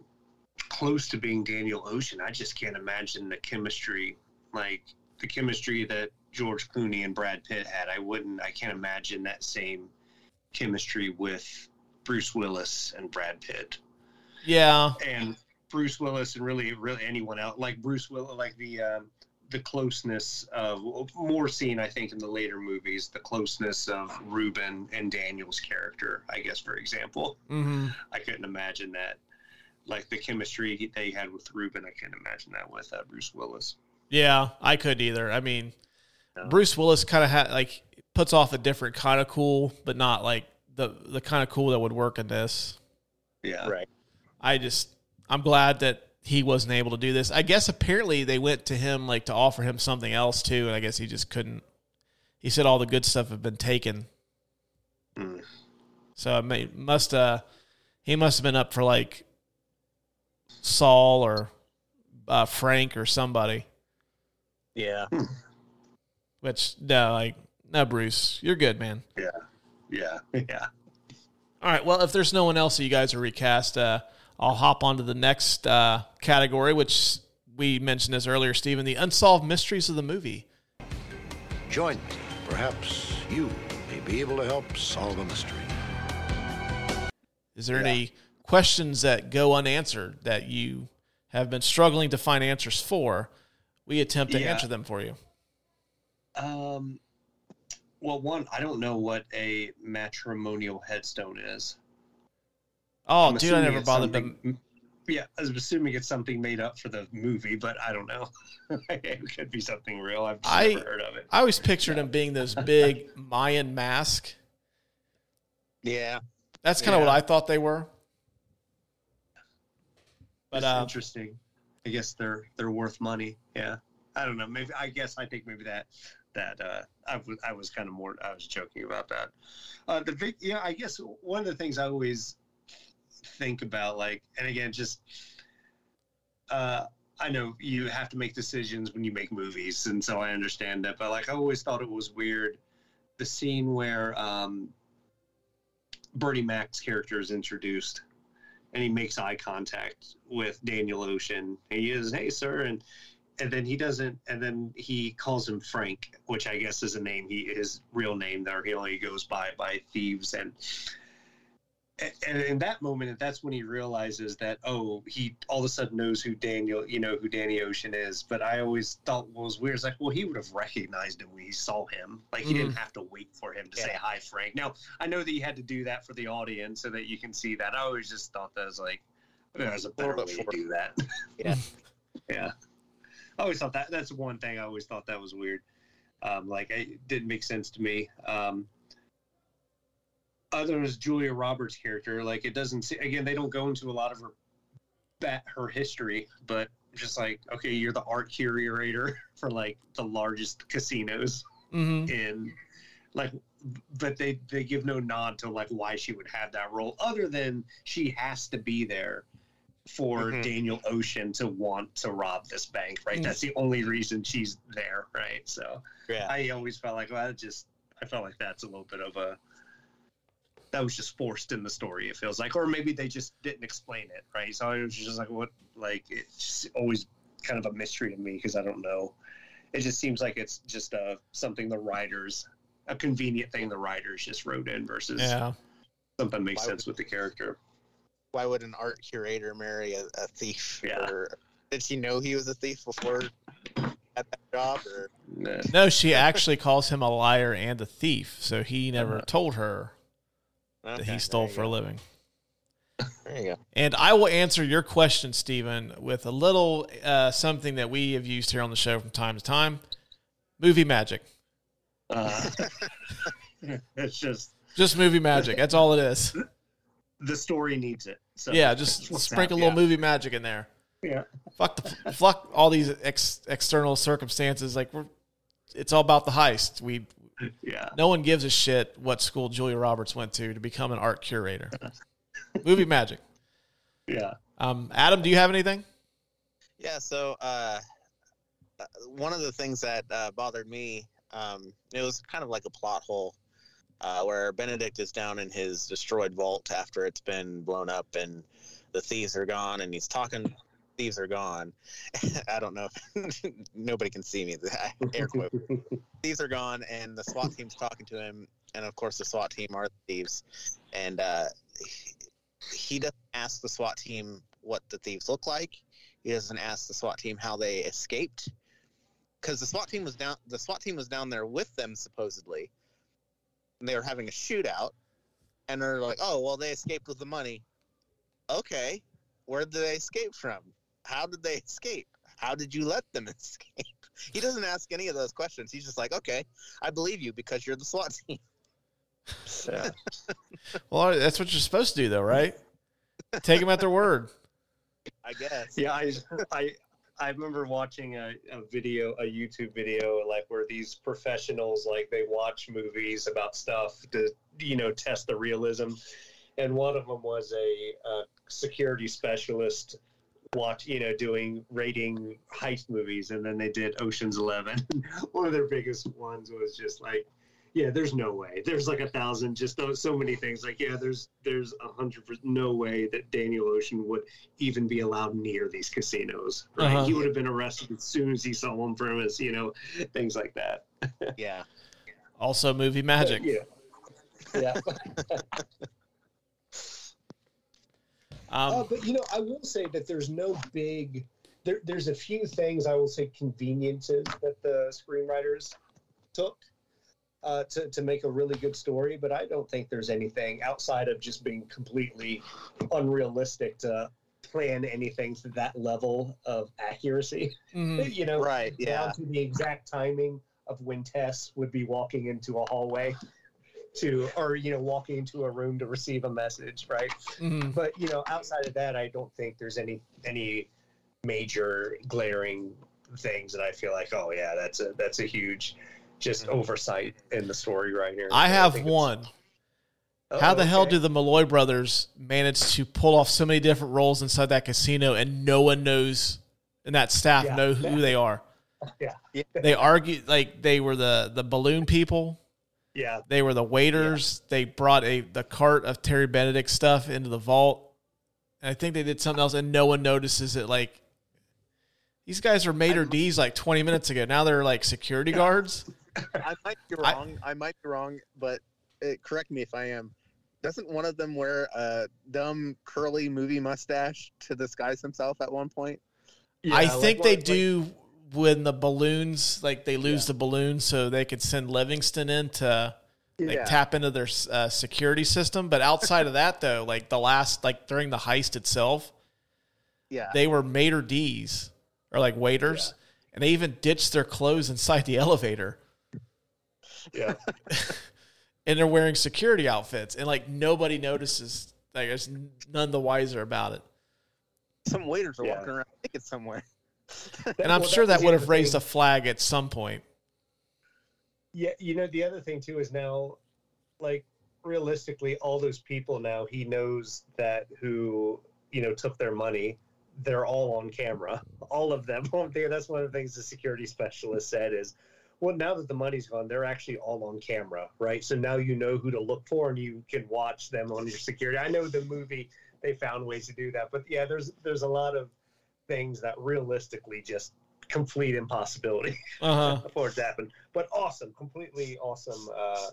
close to being Daniel Ocean. I just can't imagine the chemistry, like the chemistry that George Clooney and Brad Pitt had. I wouldn't. I can't imagine that same chemistry with Bruce Willis and Brad Pitt, Yeah, and Bruce Willis and really, really anyone else. Like Bruce Willis, like the. Um, the closeness of more seen, I think, in the later movies, the closeness of Ruben and Daniel's character, I guess, for example. hmm I couldn't imagine that. Like the chemistry they had with Ruben, I can't imagine that with uh, Bruce Willis. yeah, I couldn't either. I mean, No. Bruce Willis kind of had like puts off a different kind of cool, but not like the the kind of cool that would work in this. Yeah. right. I just I'm glad that he wasn't able to do this. I guess apparently they went to him like to offer him something else too, and I guess he just couldn't. He said all the good stuff had been taken, Mm. so it may, must uh he must have been up for like Saul or uh, Frank or somebody. Yeah, Which no, like no, Bruce, you're good, man. Yeah. Yeah. Yeah. All right. Well, if there's no one else that you guys are recast, uh, I'll hop on to the next uh, category, which we mentioned this earlier, Stephen, the unsolved mysteries of the movie. Join me. Perhaps you may be be able to help solve a mystery. Is there any questions that go unanswered that you have been struggling to find answers for? We attempt to Yeah. answer them for you. Um, well, one, I don't know what a matrimonial headstone is. Oh, I'm dude, I never bothered them. Yeah, I was assuming it's something made up for the movie, but I don't know. it could be something real. I've just I never heard of it. I always pictured them being those big Mayan mask. Yeah. That's kind of Yeah. what I thought they were. But uh, interesting. I guess they're they're worth money. Yeah, I don't know. Maybe I guess I think maybe that that uh, I was I was kind of more I was joking about that. Uh, the big yeah, I guess one of the things I always think about, like, and again, just uh, I know you have to make decisions when you make movies, and so I understand that. But like, I always thought it was weird the scene where um, Bernie Mac's character is introduced and he makes eye contact with Daniel Ocean. And he is, hey, sir. And and then he doesn't, and then he calls him Frank, which I guess is a name, he his real name there. He only goes by by thieves. And and in that moment, that's when he realizes that oh, he all of a sudden knows who Daniel, you know, who Danny Ocean is. But I always thought what was weird is like, well, he would have recognized him when he saw him. Like he didn't Mhm. have to wait for him to say hi, Frank. Now I know that you had to do that for the audience so that you can see that. I always just thought that was like there's a better way to do that. Yeah. yeah. I always thought that that's one thing I always thought that was weird. Um, like it didn't make sense to me. Um, other as Julia Roberts' character, like it doesn't see again. They don't go into a lot of her bat her history, but just like okay, you're the art curator for like the largest casinos Mhm. in like but they they give no nod to like why she would have that role other than she has to be there for Mhm. Daniel Ocean to want to rob this bank, right? Mm. That's the only reason she's there, right? So Yeah. I always felt like well, that just I felt like that's a little bit of a that was just forced in the story. It feels like, or maybe they just didn't explain it, right? So it was just like what, like it's always kind of a mystery to me because I don't know. It just seems like it's just uh, something the writers, a convenient thing the writers just wrote in versus Yeah. something makes Why sense with the character. Why would an art curator marry a, a thief? Yeah. Or did she know he was a thief before at that job? Or No, she actually calls him a liar and a thief. So he never Uh-huh. told her that he stole you for a living. there you go. And I will answer your question, Stephen, with a little uh, something that we have used here on the show from time to time movie magic. Uh, it's just Just movie magic. That's all it is. the story needs it. So yeah, just what's sprinkle a happening. little movie magic in there. Yeah. Fuck the fuck all these ex, external circumstances. Like we're, it's all about the heist. We Yeah. no one gives a shit what school Julia Roberts went to to become an art curator. movie magic. Yeah. Um, Adam, do you have anything? Yeah, so uh, uh, one of the things that uh, bothered me, um, it was kind of like a plot hole uh, where Benedict is down in his destroyed vault after it's been blown up and the thieves are gone and he's talking. Thieves are gone. I don't know. If, nobody can see me. Air quote. thieves are gone, and the SWAT team's talking to him. And of course, the SWAT team are thieves. And uh, he doesn't ask the SWAT team what the thieves look like. He doesn't ask the SWAT team how they escaped, because the SWAT team was down. The SWAT team was down there with them supposedly, and they were having a shootout. And they're like, "Oh, well, they escaped with the money." Okay, where did they escape from? How did they escape? How did you let them escape? He doesn't ask any of those questions. He's just like, "Okay, I believe you because you're the SWAT team." Yeah. Well, that's what you're supposed to do, though, right? Take them at their word. I guess. Yeah, I I I remember watching a, a video, a YouTube video, like where these professionals like they watch movies about stuff to you know test the realism, and one of them was a, uh security specialist watch you know doing rating heist movies and then they did oceans 11 one of their biggest ones was just like yeah there's no way there's like a thousand just those, so many things like yeah there's there's a hundred percent no way that daniel ocean would even be allowed near these casinos right Uh-huh. he would have been arrested as soon as he saw them from us you know things like that Yeah. Also, movie magic. yeah Yeah. Um, uh, but you know, I will say that there's no big. There, there's a few things I will say conveniences that the screenwriters took uh, to to make a really good story, but I don't think there's anything outside of just being completely unrealistic to plan anything to that level of accuracy. Mhm. you know, Right, yeah. down to the exact timing of when Tess would be walking into a hallway to, or you know, walking into a room to receive a message, right? Mhm. But you know, outside of that, I don't think there's any any major glaring things that I feel like, oh yeah, that's a that's a huge just oversight in the story right here. Mm-hmm. I So have think it's- one. Oh, How the hell do the Malloy brothers manage to pull off so many different roles inside that casino and no one knows and that staff Yeah. know who they are? Yeah, They argue like they were the the balloon people. Yeah, They were the waiters. They brought a the cart of Terry Benedict stuff into the vault. And I think they did something else and no one notices it like these guys are maitre d's like 20 minutes ago. Now they're like security guards. I might be wrong. I, might be wrong, but uh correct me if I am. Doesn't one of them wear a dumb curly movie mustache to disguise himself at one point? I think like- they like- do when the balloons, like they lose the balloons, so they could send Livingston in to like Yeah. tap into their uh, security system. But outside of that, though, like the last, like during the heist itself, Yeah. they were maitre d's or like waiters, and they even ditched their clothes inside the elevator, Yeah, and they're wearing security outfits, and like nobody notices. Like, there's none the wiser about it. Some waiters are Yeah. walking around naked somewhere. And I'm Well, sure was that would have raised thing. a flag at some point. Yeah, you know, the other thing too is now, like, realistically, all those people now, he knows that who, you know, took their money, they're all on camera. All of them on there. That's one of the things the security specialist said is, well, now that the money's gone, they're actually all on camera, right? So now you know who to look for and you can watch them on your security. I know the movie, they found ways to do that. But yeah, there's there's a lot of things that realistically just complete impossibility Uh huh. for it to happen. But awesome, completely awesome uh,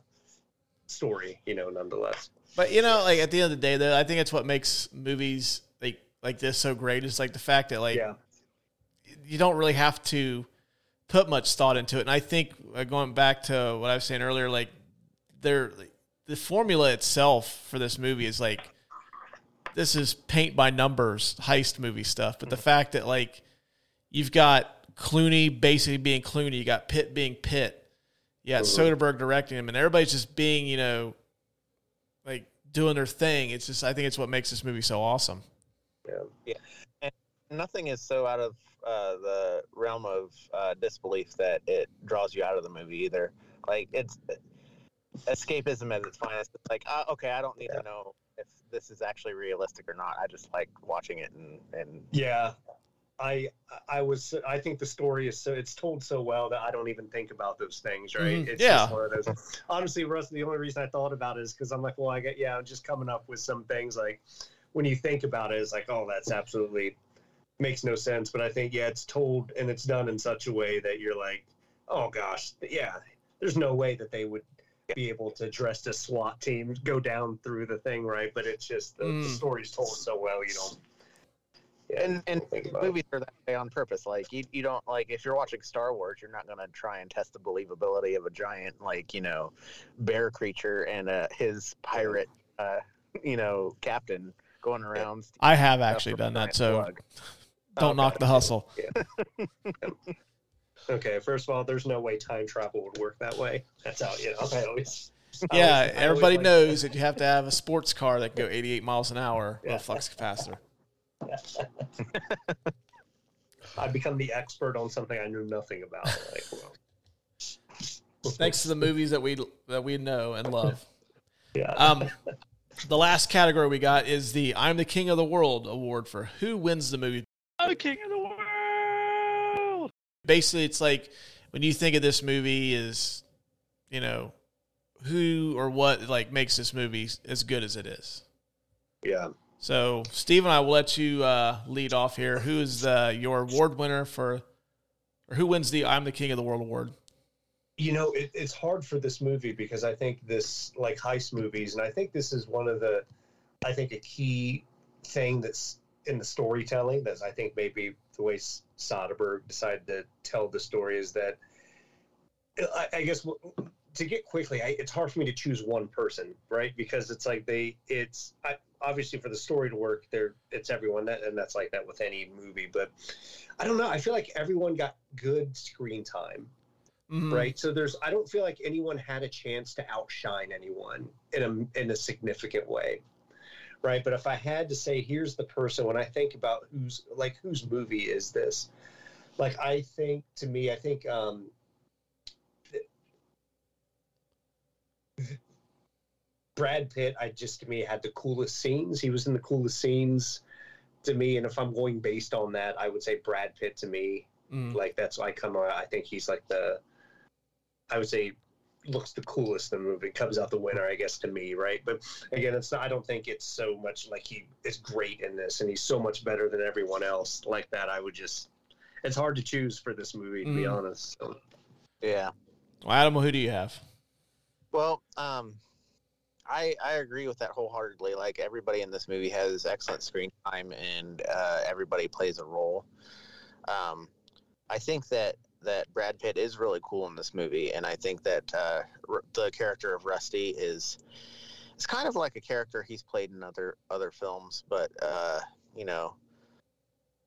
story, you know, nonetheless. But you know, like at the end of the day, though, I think it's what makes movies like like this so great is like the fact that like Yeah, you don't really have to put much thought into it. And I think uh, going back to what I was saying earlier, like there, the formula itself for this movie is like this is paint by numbers heist movie stuff. But the fact that like you've got Clooney basically being Clooney, you got Pitt being Pitt, you got Soderbergh directing him, and everybody's just being you know like doing their thing. It's just I think it's what makes this movie so awesome. yeah, yeah. And Nothing is so out of uh, the realm of uh, disbelief that it draws you out of the movie either. Like it's escapism at its finest. It's like, uh, okay, I don't need to know if this is actually realistic or not. I just like watching it and and yeah. I I was I think the story is so it's told so well that I don't even think about those things, right? Mhm. It's Yeah. just one of those. Honestly, Russ, the only reason I thought about it is because I'm like, well, I get yeah, I'm just coming up with some things like when you think about it, it's like, oh, that's absolutely makes no sense. But I think yeah, it's told and it's done in such a way that you're like, oh gosh, yeah, there's no way that they would be able to dress a SWAT team go down through the thing, right? But it's just the, the Mm. story's told so well, you don't. Yeah, and and think about it. movies are that way on purpose. Like you, you don't like if you're watching Star Wars, you're not gonna try and test the believability of a giant like you know bear creature and uh, his pirate uh, you know captain going around. I have actually done that, so slug. don't Okay. knock the hustle. Okay, first of all, there's no way time travel would work that way. That's how you know. I always. Yeah, I always everybody like- knows that you have to have a sports car that can go 88 miles an hour with Yeah. a flux capacitor. I become the expert on something I knew nothing about. Like, well, Thanks to the movies that we that we know and love. yeah. Um, the last category we got is the "I'm the King of the World" award for who wins the movie. I'm the king of the world. Basically, it's like when you think of this movie is, you know, who or what like makes this movie as good as it is. yeah. So, Steve and I will let you uh, lead off here. Who is uh, your award winner for, or who wins the "I'm the King of the World" award? you know, it, it's hard for this movie because I think this like heist movies, and I think this is one of the, I think a key thing that's in the storytelling that I think maybe the way Soderbergh decided to tell the story is that I, I guess to get quickly, I, it's hard for me to choose one person, right? Because it's like they, it's I, obviously for the story to work, there it's everyone that, and that's like that with any movie. But I don't know. I feel like everyone got good screen time, Mhm. right? So there's, I don't feel like anyone had a chance to outshine anyone in a in a significant way, right? But if I had to say, here's the person when I think about who's like whose movie is this, like I think to me, I think um, Brad Pitt, I just to me had the coolest scenes. He was in the coolest scenes to me, and if I'm going based on that, I would say Brad Pitt to me. Mm. Like that's why I come. I think he's like the. I would say looks the coolest in the movie. Comes out the winner, I guess, to me, right? But again, it's not. I don't think it's so much like he is great in this, and he's so much better than everyone else. Like that, I would just. It's hard to choose for this movie, to be Mm. honest. So. Yeah. Well, Adam, who do you have? Well, um, I I agree with that wholeheartedly. Like everybody in this movie has excellent screen time, and uh, everybody plays a role. Um, I think that that Brad Pitt is really cool in this movie, and I think that uh, the character of Rusty is it's kind of like a character he's played in other other films, but uh, you know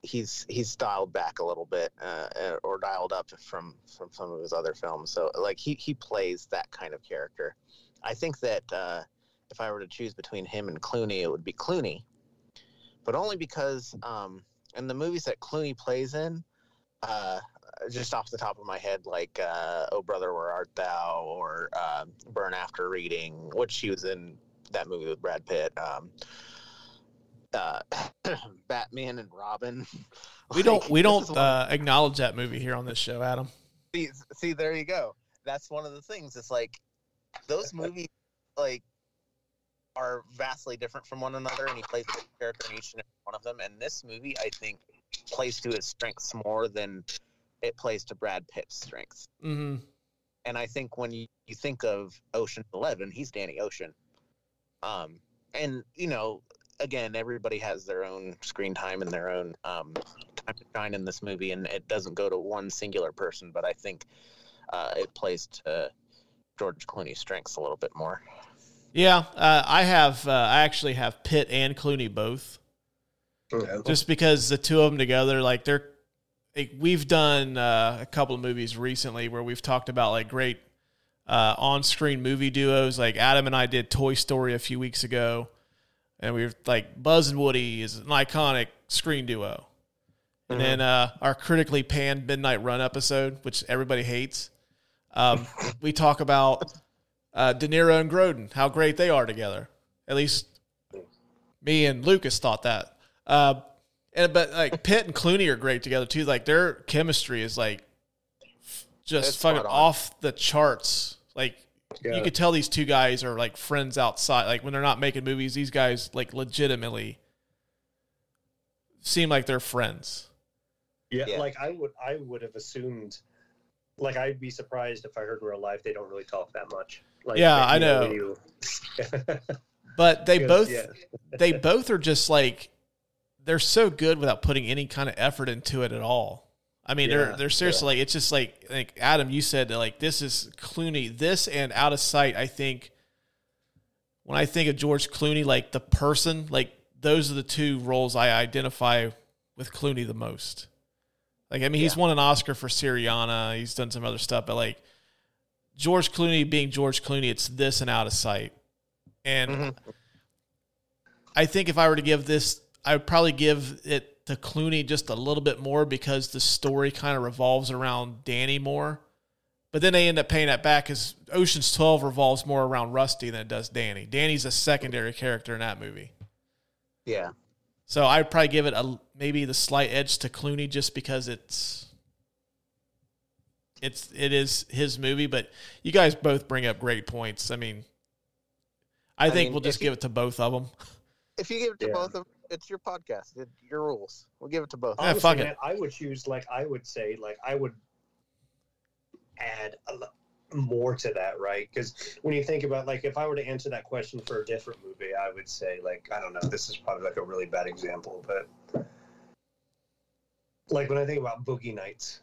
he's he's dialed back a little bit uh, or dialed up from from some of his other films. So like he he plays that kind of character. I think that uh, if I were to choose between him and Clooney, it would be Clooney, but only because um, in the movies that Clooney plays in, uh, just off the top of my head, like uh, "Oh Brother, Where Art Thou" or uh, "Burn After Reading," which he was in that movie with Brad Pitt. Um, uh, Batman and Robin. We don't we don't uh, acknowledge that movie here on this show, Adam. see, see, there you go. That's one of the things. It's like those movies, like, are vastly different from one another, and he plays a character in each and every one of them. And this movie, I think, plays to his strengths more than it plays to Brad Pitt's strengths. Mm-hmm. And I think when you, you think of Ocean Eleven, he's Danny Ocean. Um, and you know, again, everybody has their own screen time and their own um, time to shine in this movie, and it doesn't go to one singular person. But I think uh, it plays to George Clooney's strengths a little bit more. Yeah, uh, I have. Uh, I actually have Pitt and Clooney both, just because the two of them together, like they're. Like, we've done uh, a couple of movies recently where we've talked about like great uh, on-screen movie duos. Like Adam and I did Toy Story a few weeks ago, and we were like Buzz and Woody is an iconic screen duo. And then uh, our critically panned Midnight Run episode, which everybody hates, um, we talk about uh, De Niro and Grodin, how great they are together. At least me and Lucas thought that. Uh, and but like Pitt and Clooney are great together too. Like their chemistry is like just It's fucking off the charts. Like you could tell these two guys are like friends outside. Like when they're not making movies, these guys like legitimately seem like they're friends. Yeah, Yeah. like I would, I would have assumed, like I'd be surprised if I heard in real life they don't really talk that much. Like, Yeah, I know. But they Because, both yeah. they both are just like they're so good without putting any kind of effort into it at all. I mean, they're they're seriously like it's just like like Adam, you said that like this is Clooney, this and Out of Sight. I think when I think of George Clooney, like the person, like those are the two roles I identify with Clooney the most. Like I mean, he's won an Oscar for Syriana. He's done some other stuff, but like George Clooney being George Clooney, it's this and Out of Sight. And Mhm. I think if I were to give this, I would probably give it to Clooney just a little bit more because the story kind of revolves around Danny more. But then they end up paying that back because Ocean's 12 revolves more around Rusty than it does Danny. Danny's a secondary character in that movie. Yeah. So I'd probably give it a maybe the slight edge to Clooney just because it's it's it is his movie, but you guys both bring up great points. I mean, I, I think mean, we'll just you- give it to both of them. If you give it to Yeah. both of them, it's your podcast. It's your rules. We'll give it to both. Yeah, Honestly, fuck it. man, I would choose like I would say like I would add a, lo- more to that, right? Because when you think about like if I were to answer that question for a different movie, I would say like I don't know. This is probably like a really bad example, but like when I think about Boogie Nights,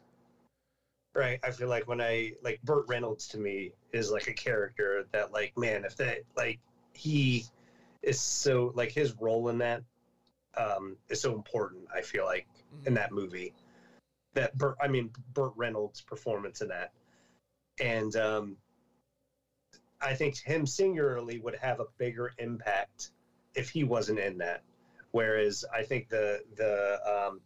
right? I feel like when I like Burt Reynolds to me is like a character that like man, if that like he is so like his role in that um is so important. I feel like in that movie that Burt, I mean Burt Reynolds' performance in that, and um, I think him singularly would have a bigger impact if he wasn't in that. Whereas I think the the um,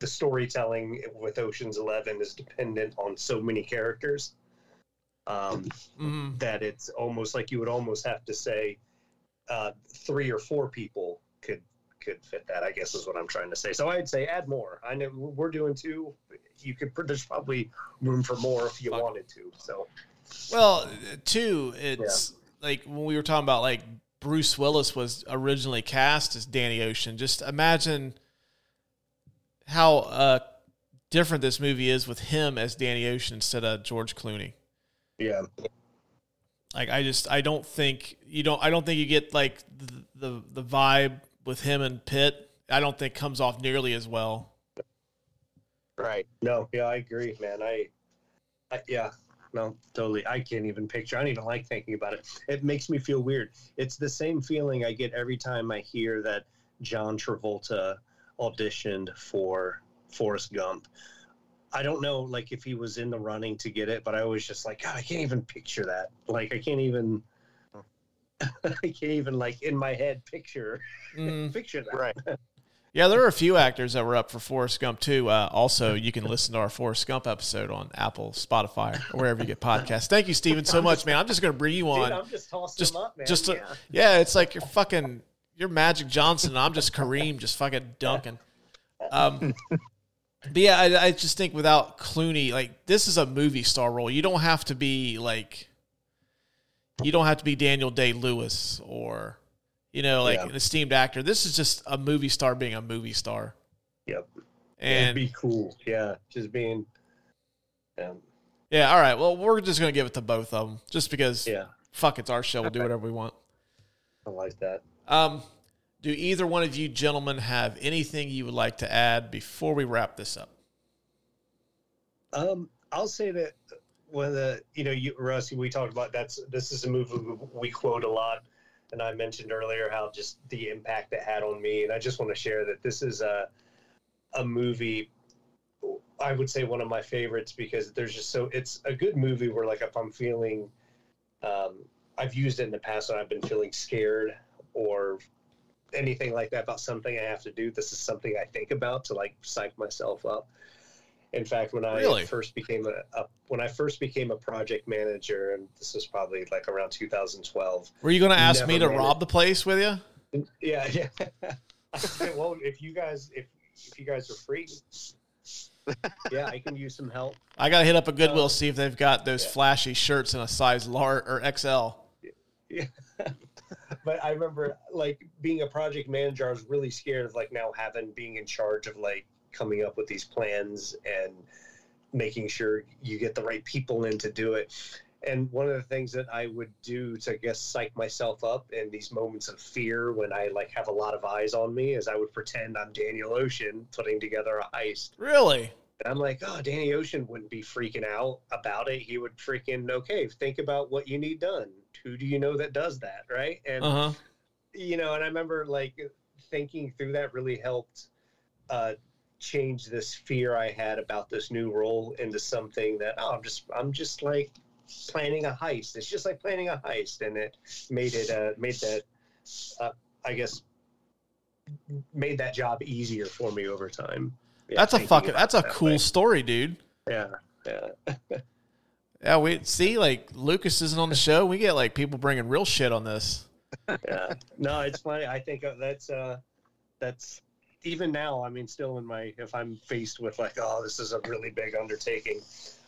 the storytelling with Ocean's Eleven is dependent on so many characters um, Mhm. that it's almost like you would almost have to say uh, three or four people could could fit that. I guess is what I'm trying to say. So I'd say add more. I know we're doing two. You could there's probably room for more if you wanted to. So Well, two, it's like when we were talking about like Bruce Willis was originally cast as Danny Ocean. Just imagine how uh, different this movie is with him as Danny Ocean instead of George Clooney. yeah, Like I just I don't think you don't I don't think you get like the the, the vibe with him and Pitt. I don't think comes off nearly as well. Right. no, yeah, I agree, man. I, I yeah. No, totally. I can't even picture. I don't even like thinking about it. It makes me feel weird. It's the same feeling I get every time I hear that John Travolta auditioned for Forrest Gump. I don't know, like if he was in the running to get it, but I was just like, God, I can't even picture that. Like, I can't even, I can't even like in my head picture, Mm. picture that. Right. Yeah, there are a few actors that were up for Forrest Gump too. Uh, also, you can listen to our Forrest Gump episode on Apple, Spotify, or wherever you get podcasts. Thank you, Steven, so much, man. I'm just going to bring you on. Dude, I'm just tossing just, them up, man. just to- yeah. yeah, it's like you're fucking, you're Magic Johnson, and I'm just Kareem, just fucking dunking. Um, but yeah, I, I just think without Clooney, like this is a movie star role. You don't have to be like, you don't have to be Daniel Day Lewis or, you know, like Yeah. an esteemed actor. This is just a movie star being a movie star. Yep. And It'd be cool. Yeah. Just being, um, yeah, all right. Well, we're just gonna give it to both of them, just because. Yeah. Fuck, it's our show. We'll do whatever we want. I like that. Um, do either one of you gentlemen have anything you would like to add before we wrap this up? Um, I'll say that one of the, you know, you, Russ, we talked about that's, this is a movie we- we quote a lot. And I mentioned earlier how just the impact it had on me. And I just want to share that this is a, a movie, I would say one of my favorites because there's just so, it's a good movie where like if I'm feeling, um, I've used it in the past when I've been feeling scared or anything like that about something I have to do. This is something I think about to like psych myself up. In fact, when I Really? first became a, a when I first became a project manager, and this was probably like around 2012. Were you going to ask me to rob the place with you? Yeah, yeah. I said, well, if you guys if if you guys are free, yeah, I can use some help. I got to hit up a Goodwill Uh, see if they've got those flashy shirts in a size large or XL. Yeah. but I remember like being a project manager, I was really scared of like now having being in charge of like coming up with these plans and making sure you get the right people in to do it. And one of the things that I would do to I guess psych myself up in these moments of fear when I like have a lot of eyes on me is I would pretend I'm Daniel Ocean putting together a heist. Really? And I'm like, oh, Danny Ocean wouldn't be freaking out about it. He would freaking, okay, think about what you need done. Who do you know that does that? Right. And, Uh huh. you know, and I remember like thinking through that really helped uh, change this fear I had about this new role into something that, oh, I'm just, I'm just like planning a heist. It's just like planning a heist. And it made it, uh, made that, uh, I guess, made that job easier for me over time. Yeah, That's a fucking. That's a that cool way. story, dude. Yeah, yeah. Yeah, we see like Lucas isn't on the show. We get like people bringing real shit on this. yeah. No, it's funny. I think that's uh, that's even now. I mean, still in my if I'm faced with like, oh, this is a really big undertaking.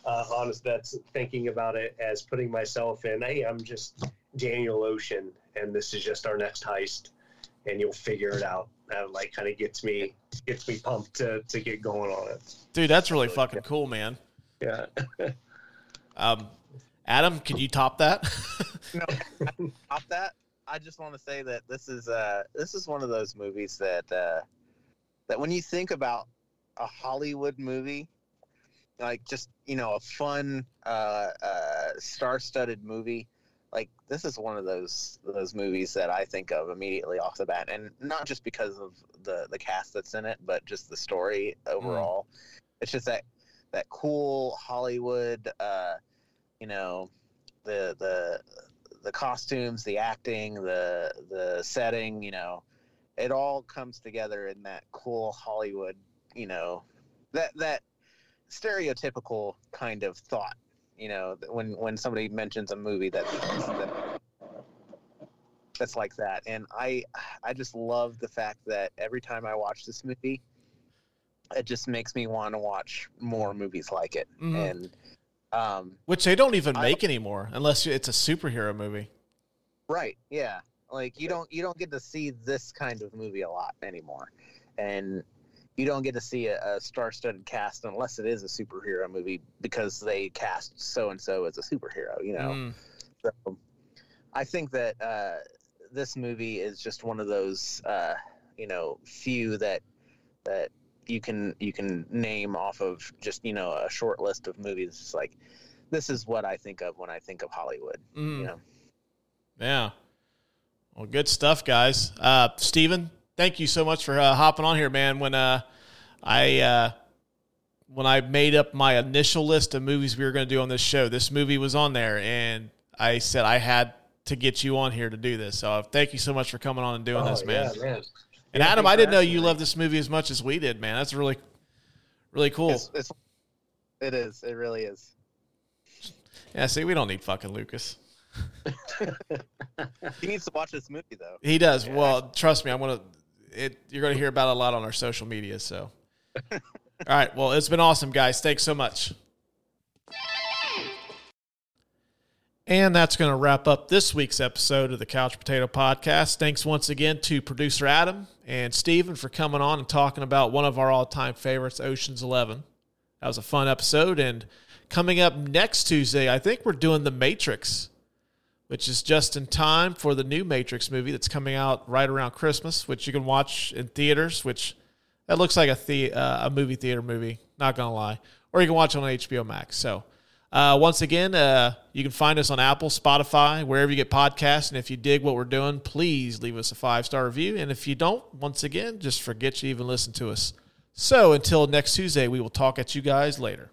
Uh, honest, that's thinking about it as putting myself in. Hey, I'm just Daniel Ocean, and this is just our next heist, and you'll figure it out. That like kind of gets me gets me pumped to to get going on it. Dude, that's really fucking cool, man. Yeah. Um, Adam, can you top that? no, top that. I just want to say that this is uh this is one of those movies that uh that when you think about a Hollywood movie, like just you know a fun uh, uh star-studded movie, like this is one of those those movies that I think of immediately off the bat, and not just because of the the cast that's in it, but just the story overall. Mm. It's just that that cool Hollywood, uh, you know, the the the costumes, the acting, the the setting, you know, it all comes together in that cool Hollywood, you know, that that stereotypical kind of thought, you know, when when somebody mentions a movie that, that that's like that, and I I just love the fact that every time I watch this movie, it just makes me want to watch more movies like it, mm-hmm. and um, Which they don't even make anymore unless it's a superhero movie. Right. Yeah. Like you don't you don't get to see this kind of movie a lot anymore, and you don't get to see a, a star-studded cast unless it is a superhero movie because they cast so and so as a superhero. You know. Mm. So I think that uh, this movie is just one of those uh, you know few that that you can you can name off of just you know a short list of movies. It's like this is what I think of when I think of Hollywood. Mm. You know. Yeah. Well, good stuff, guys. Uh, Steven, thank you so much for uh, hopping on here, man. When uh, I uh, when I made up my initial list of movies we were going to do on this show, this movie was on there, and I said I had to get you on here to do this. So thank you so much for coming on and doing oh, this, man. Yeah, man. And yeah, Adam, I didn't know you loved this movie as much as we did, man. That's really, really cool. It's, it's, it is. It really is. Yeah. See, we don't need fucking Lucas. he needs to watch this movie though. He does. Yeah. Well, trust me, I'm gonna. It. You're gonna hear about it a lot on our social media. So. All right. Well, it's been awesome, guys. Thanks so much. And that's going to wrap up this week's episode of the Couch Brotato Podcast. Thanks once again to producer Adam and Steven for coming on and talking about one of our all time favorites, Ocean's Eleven. That was a fun episode. And coming up next Tuesday, I think we're doing The Matrix, which is just in time for the new Matrix movie that's coming out right around Christmas, which you can watch in theaters, which that looks like a, the, uh, a movie theater movie, not to lie. Or you can watch it on HBO Max. So uh, once again, uh, you can find us on Apple, Spotify, wherever you get podcasts. And if you dig what we're doing, please leave us a five star review. And if you don't, once again, just forget you even listen to us. So until next Tuesday, we will talk at you guys later.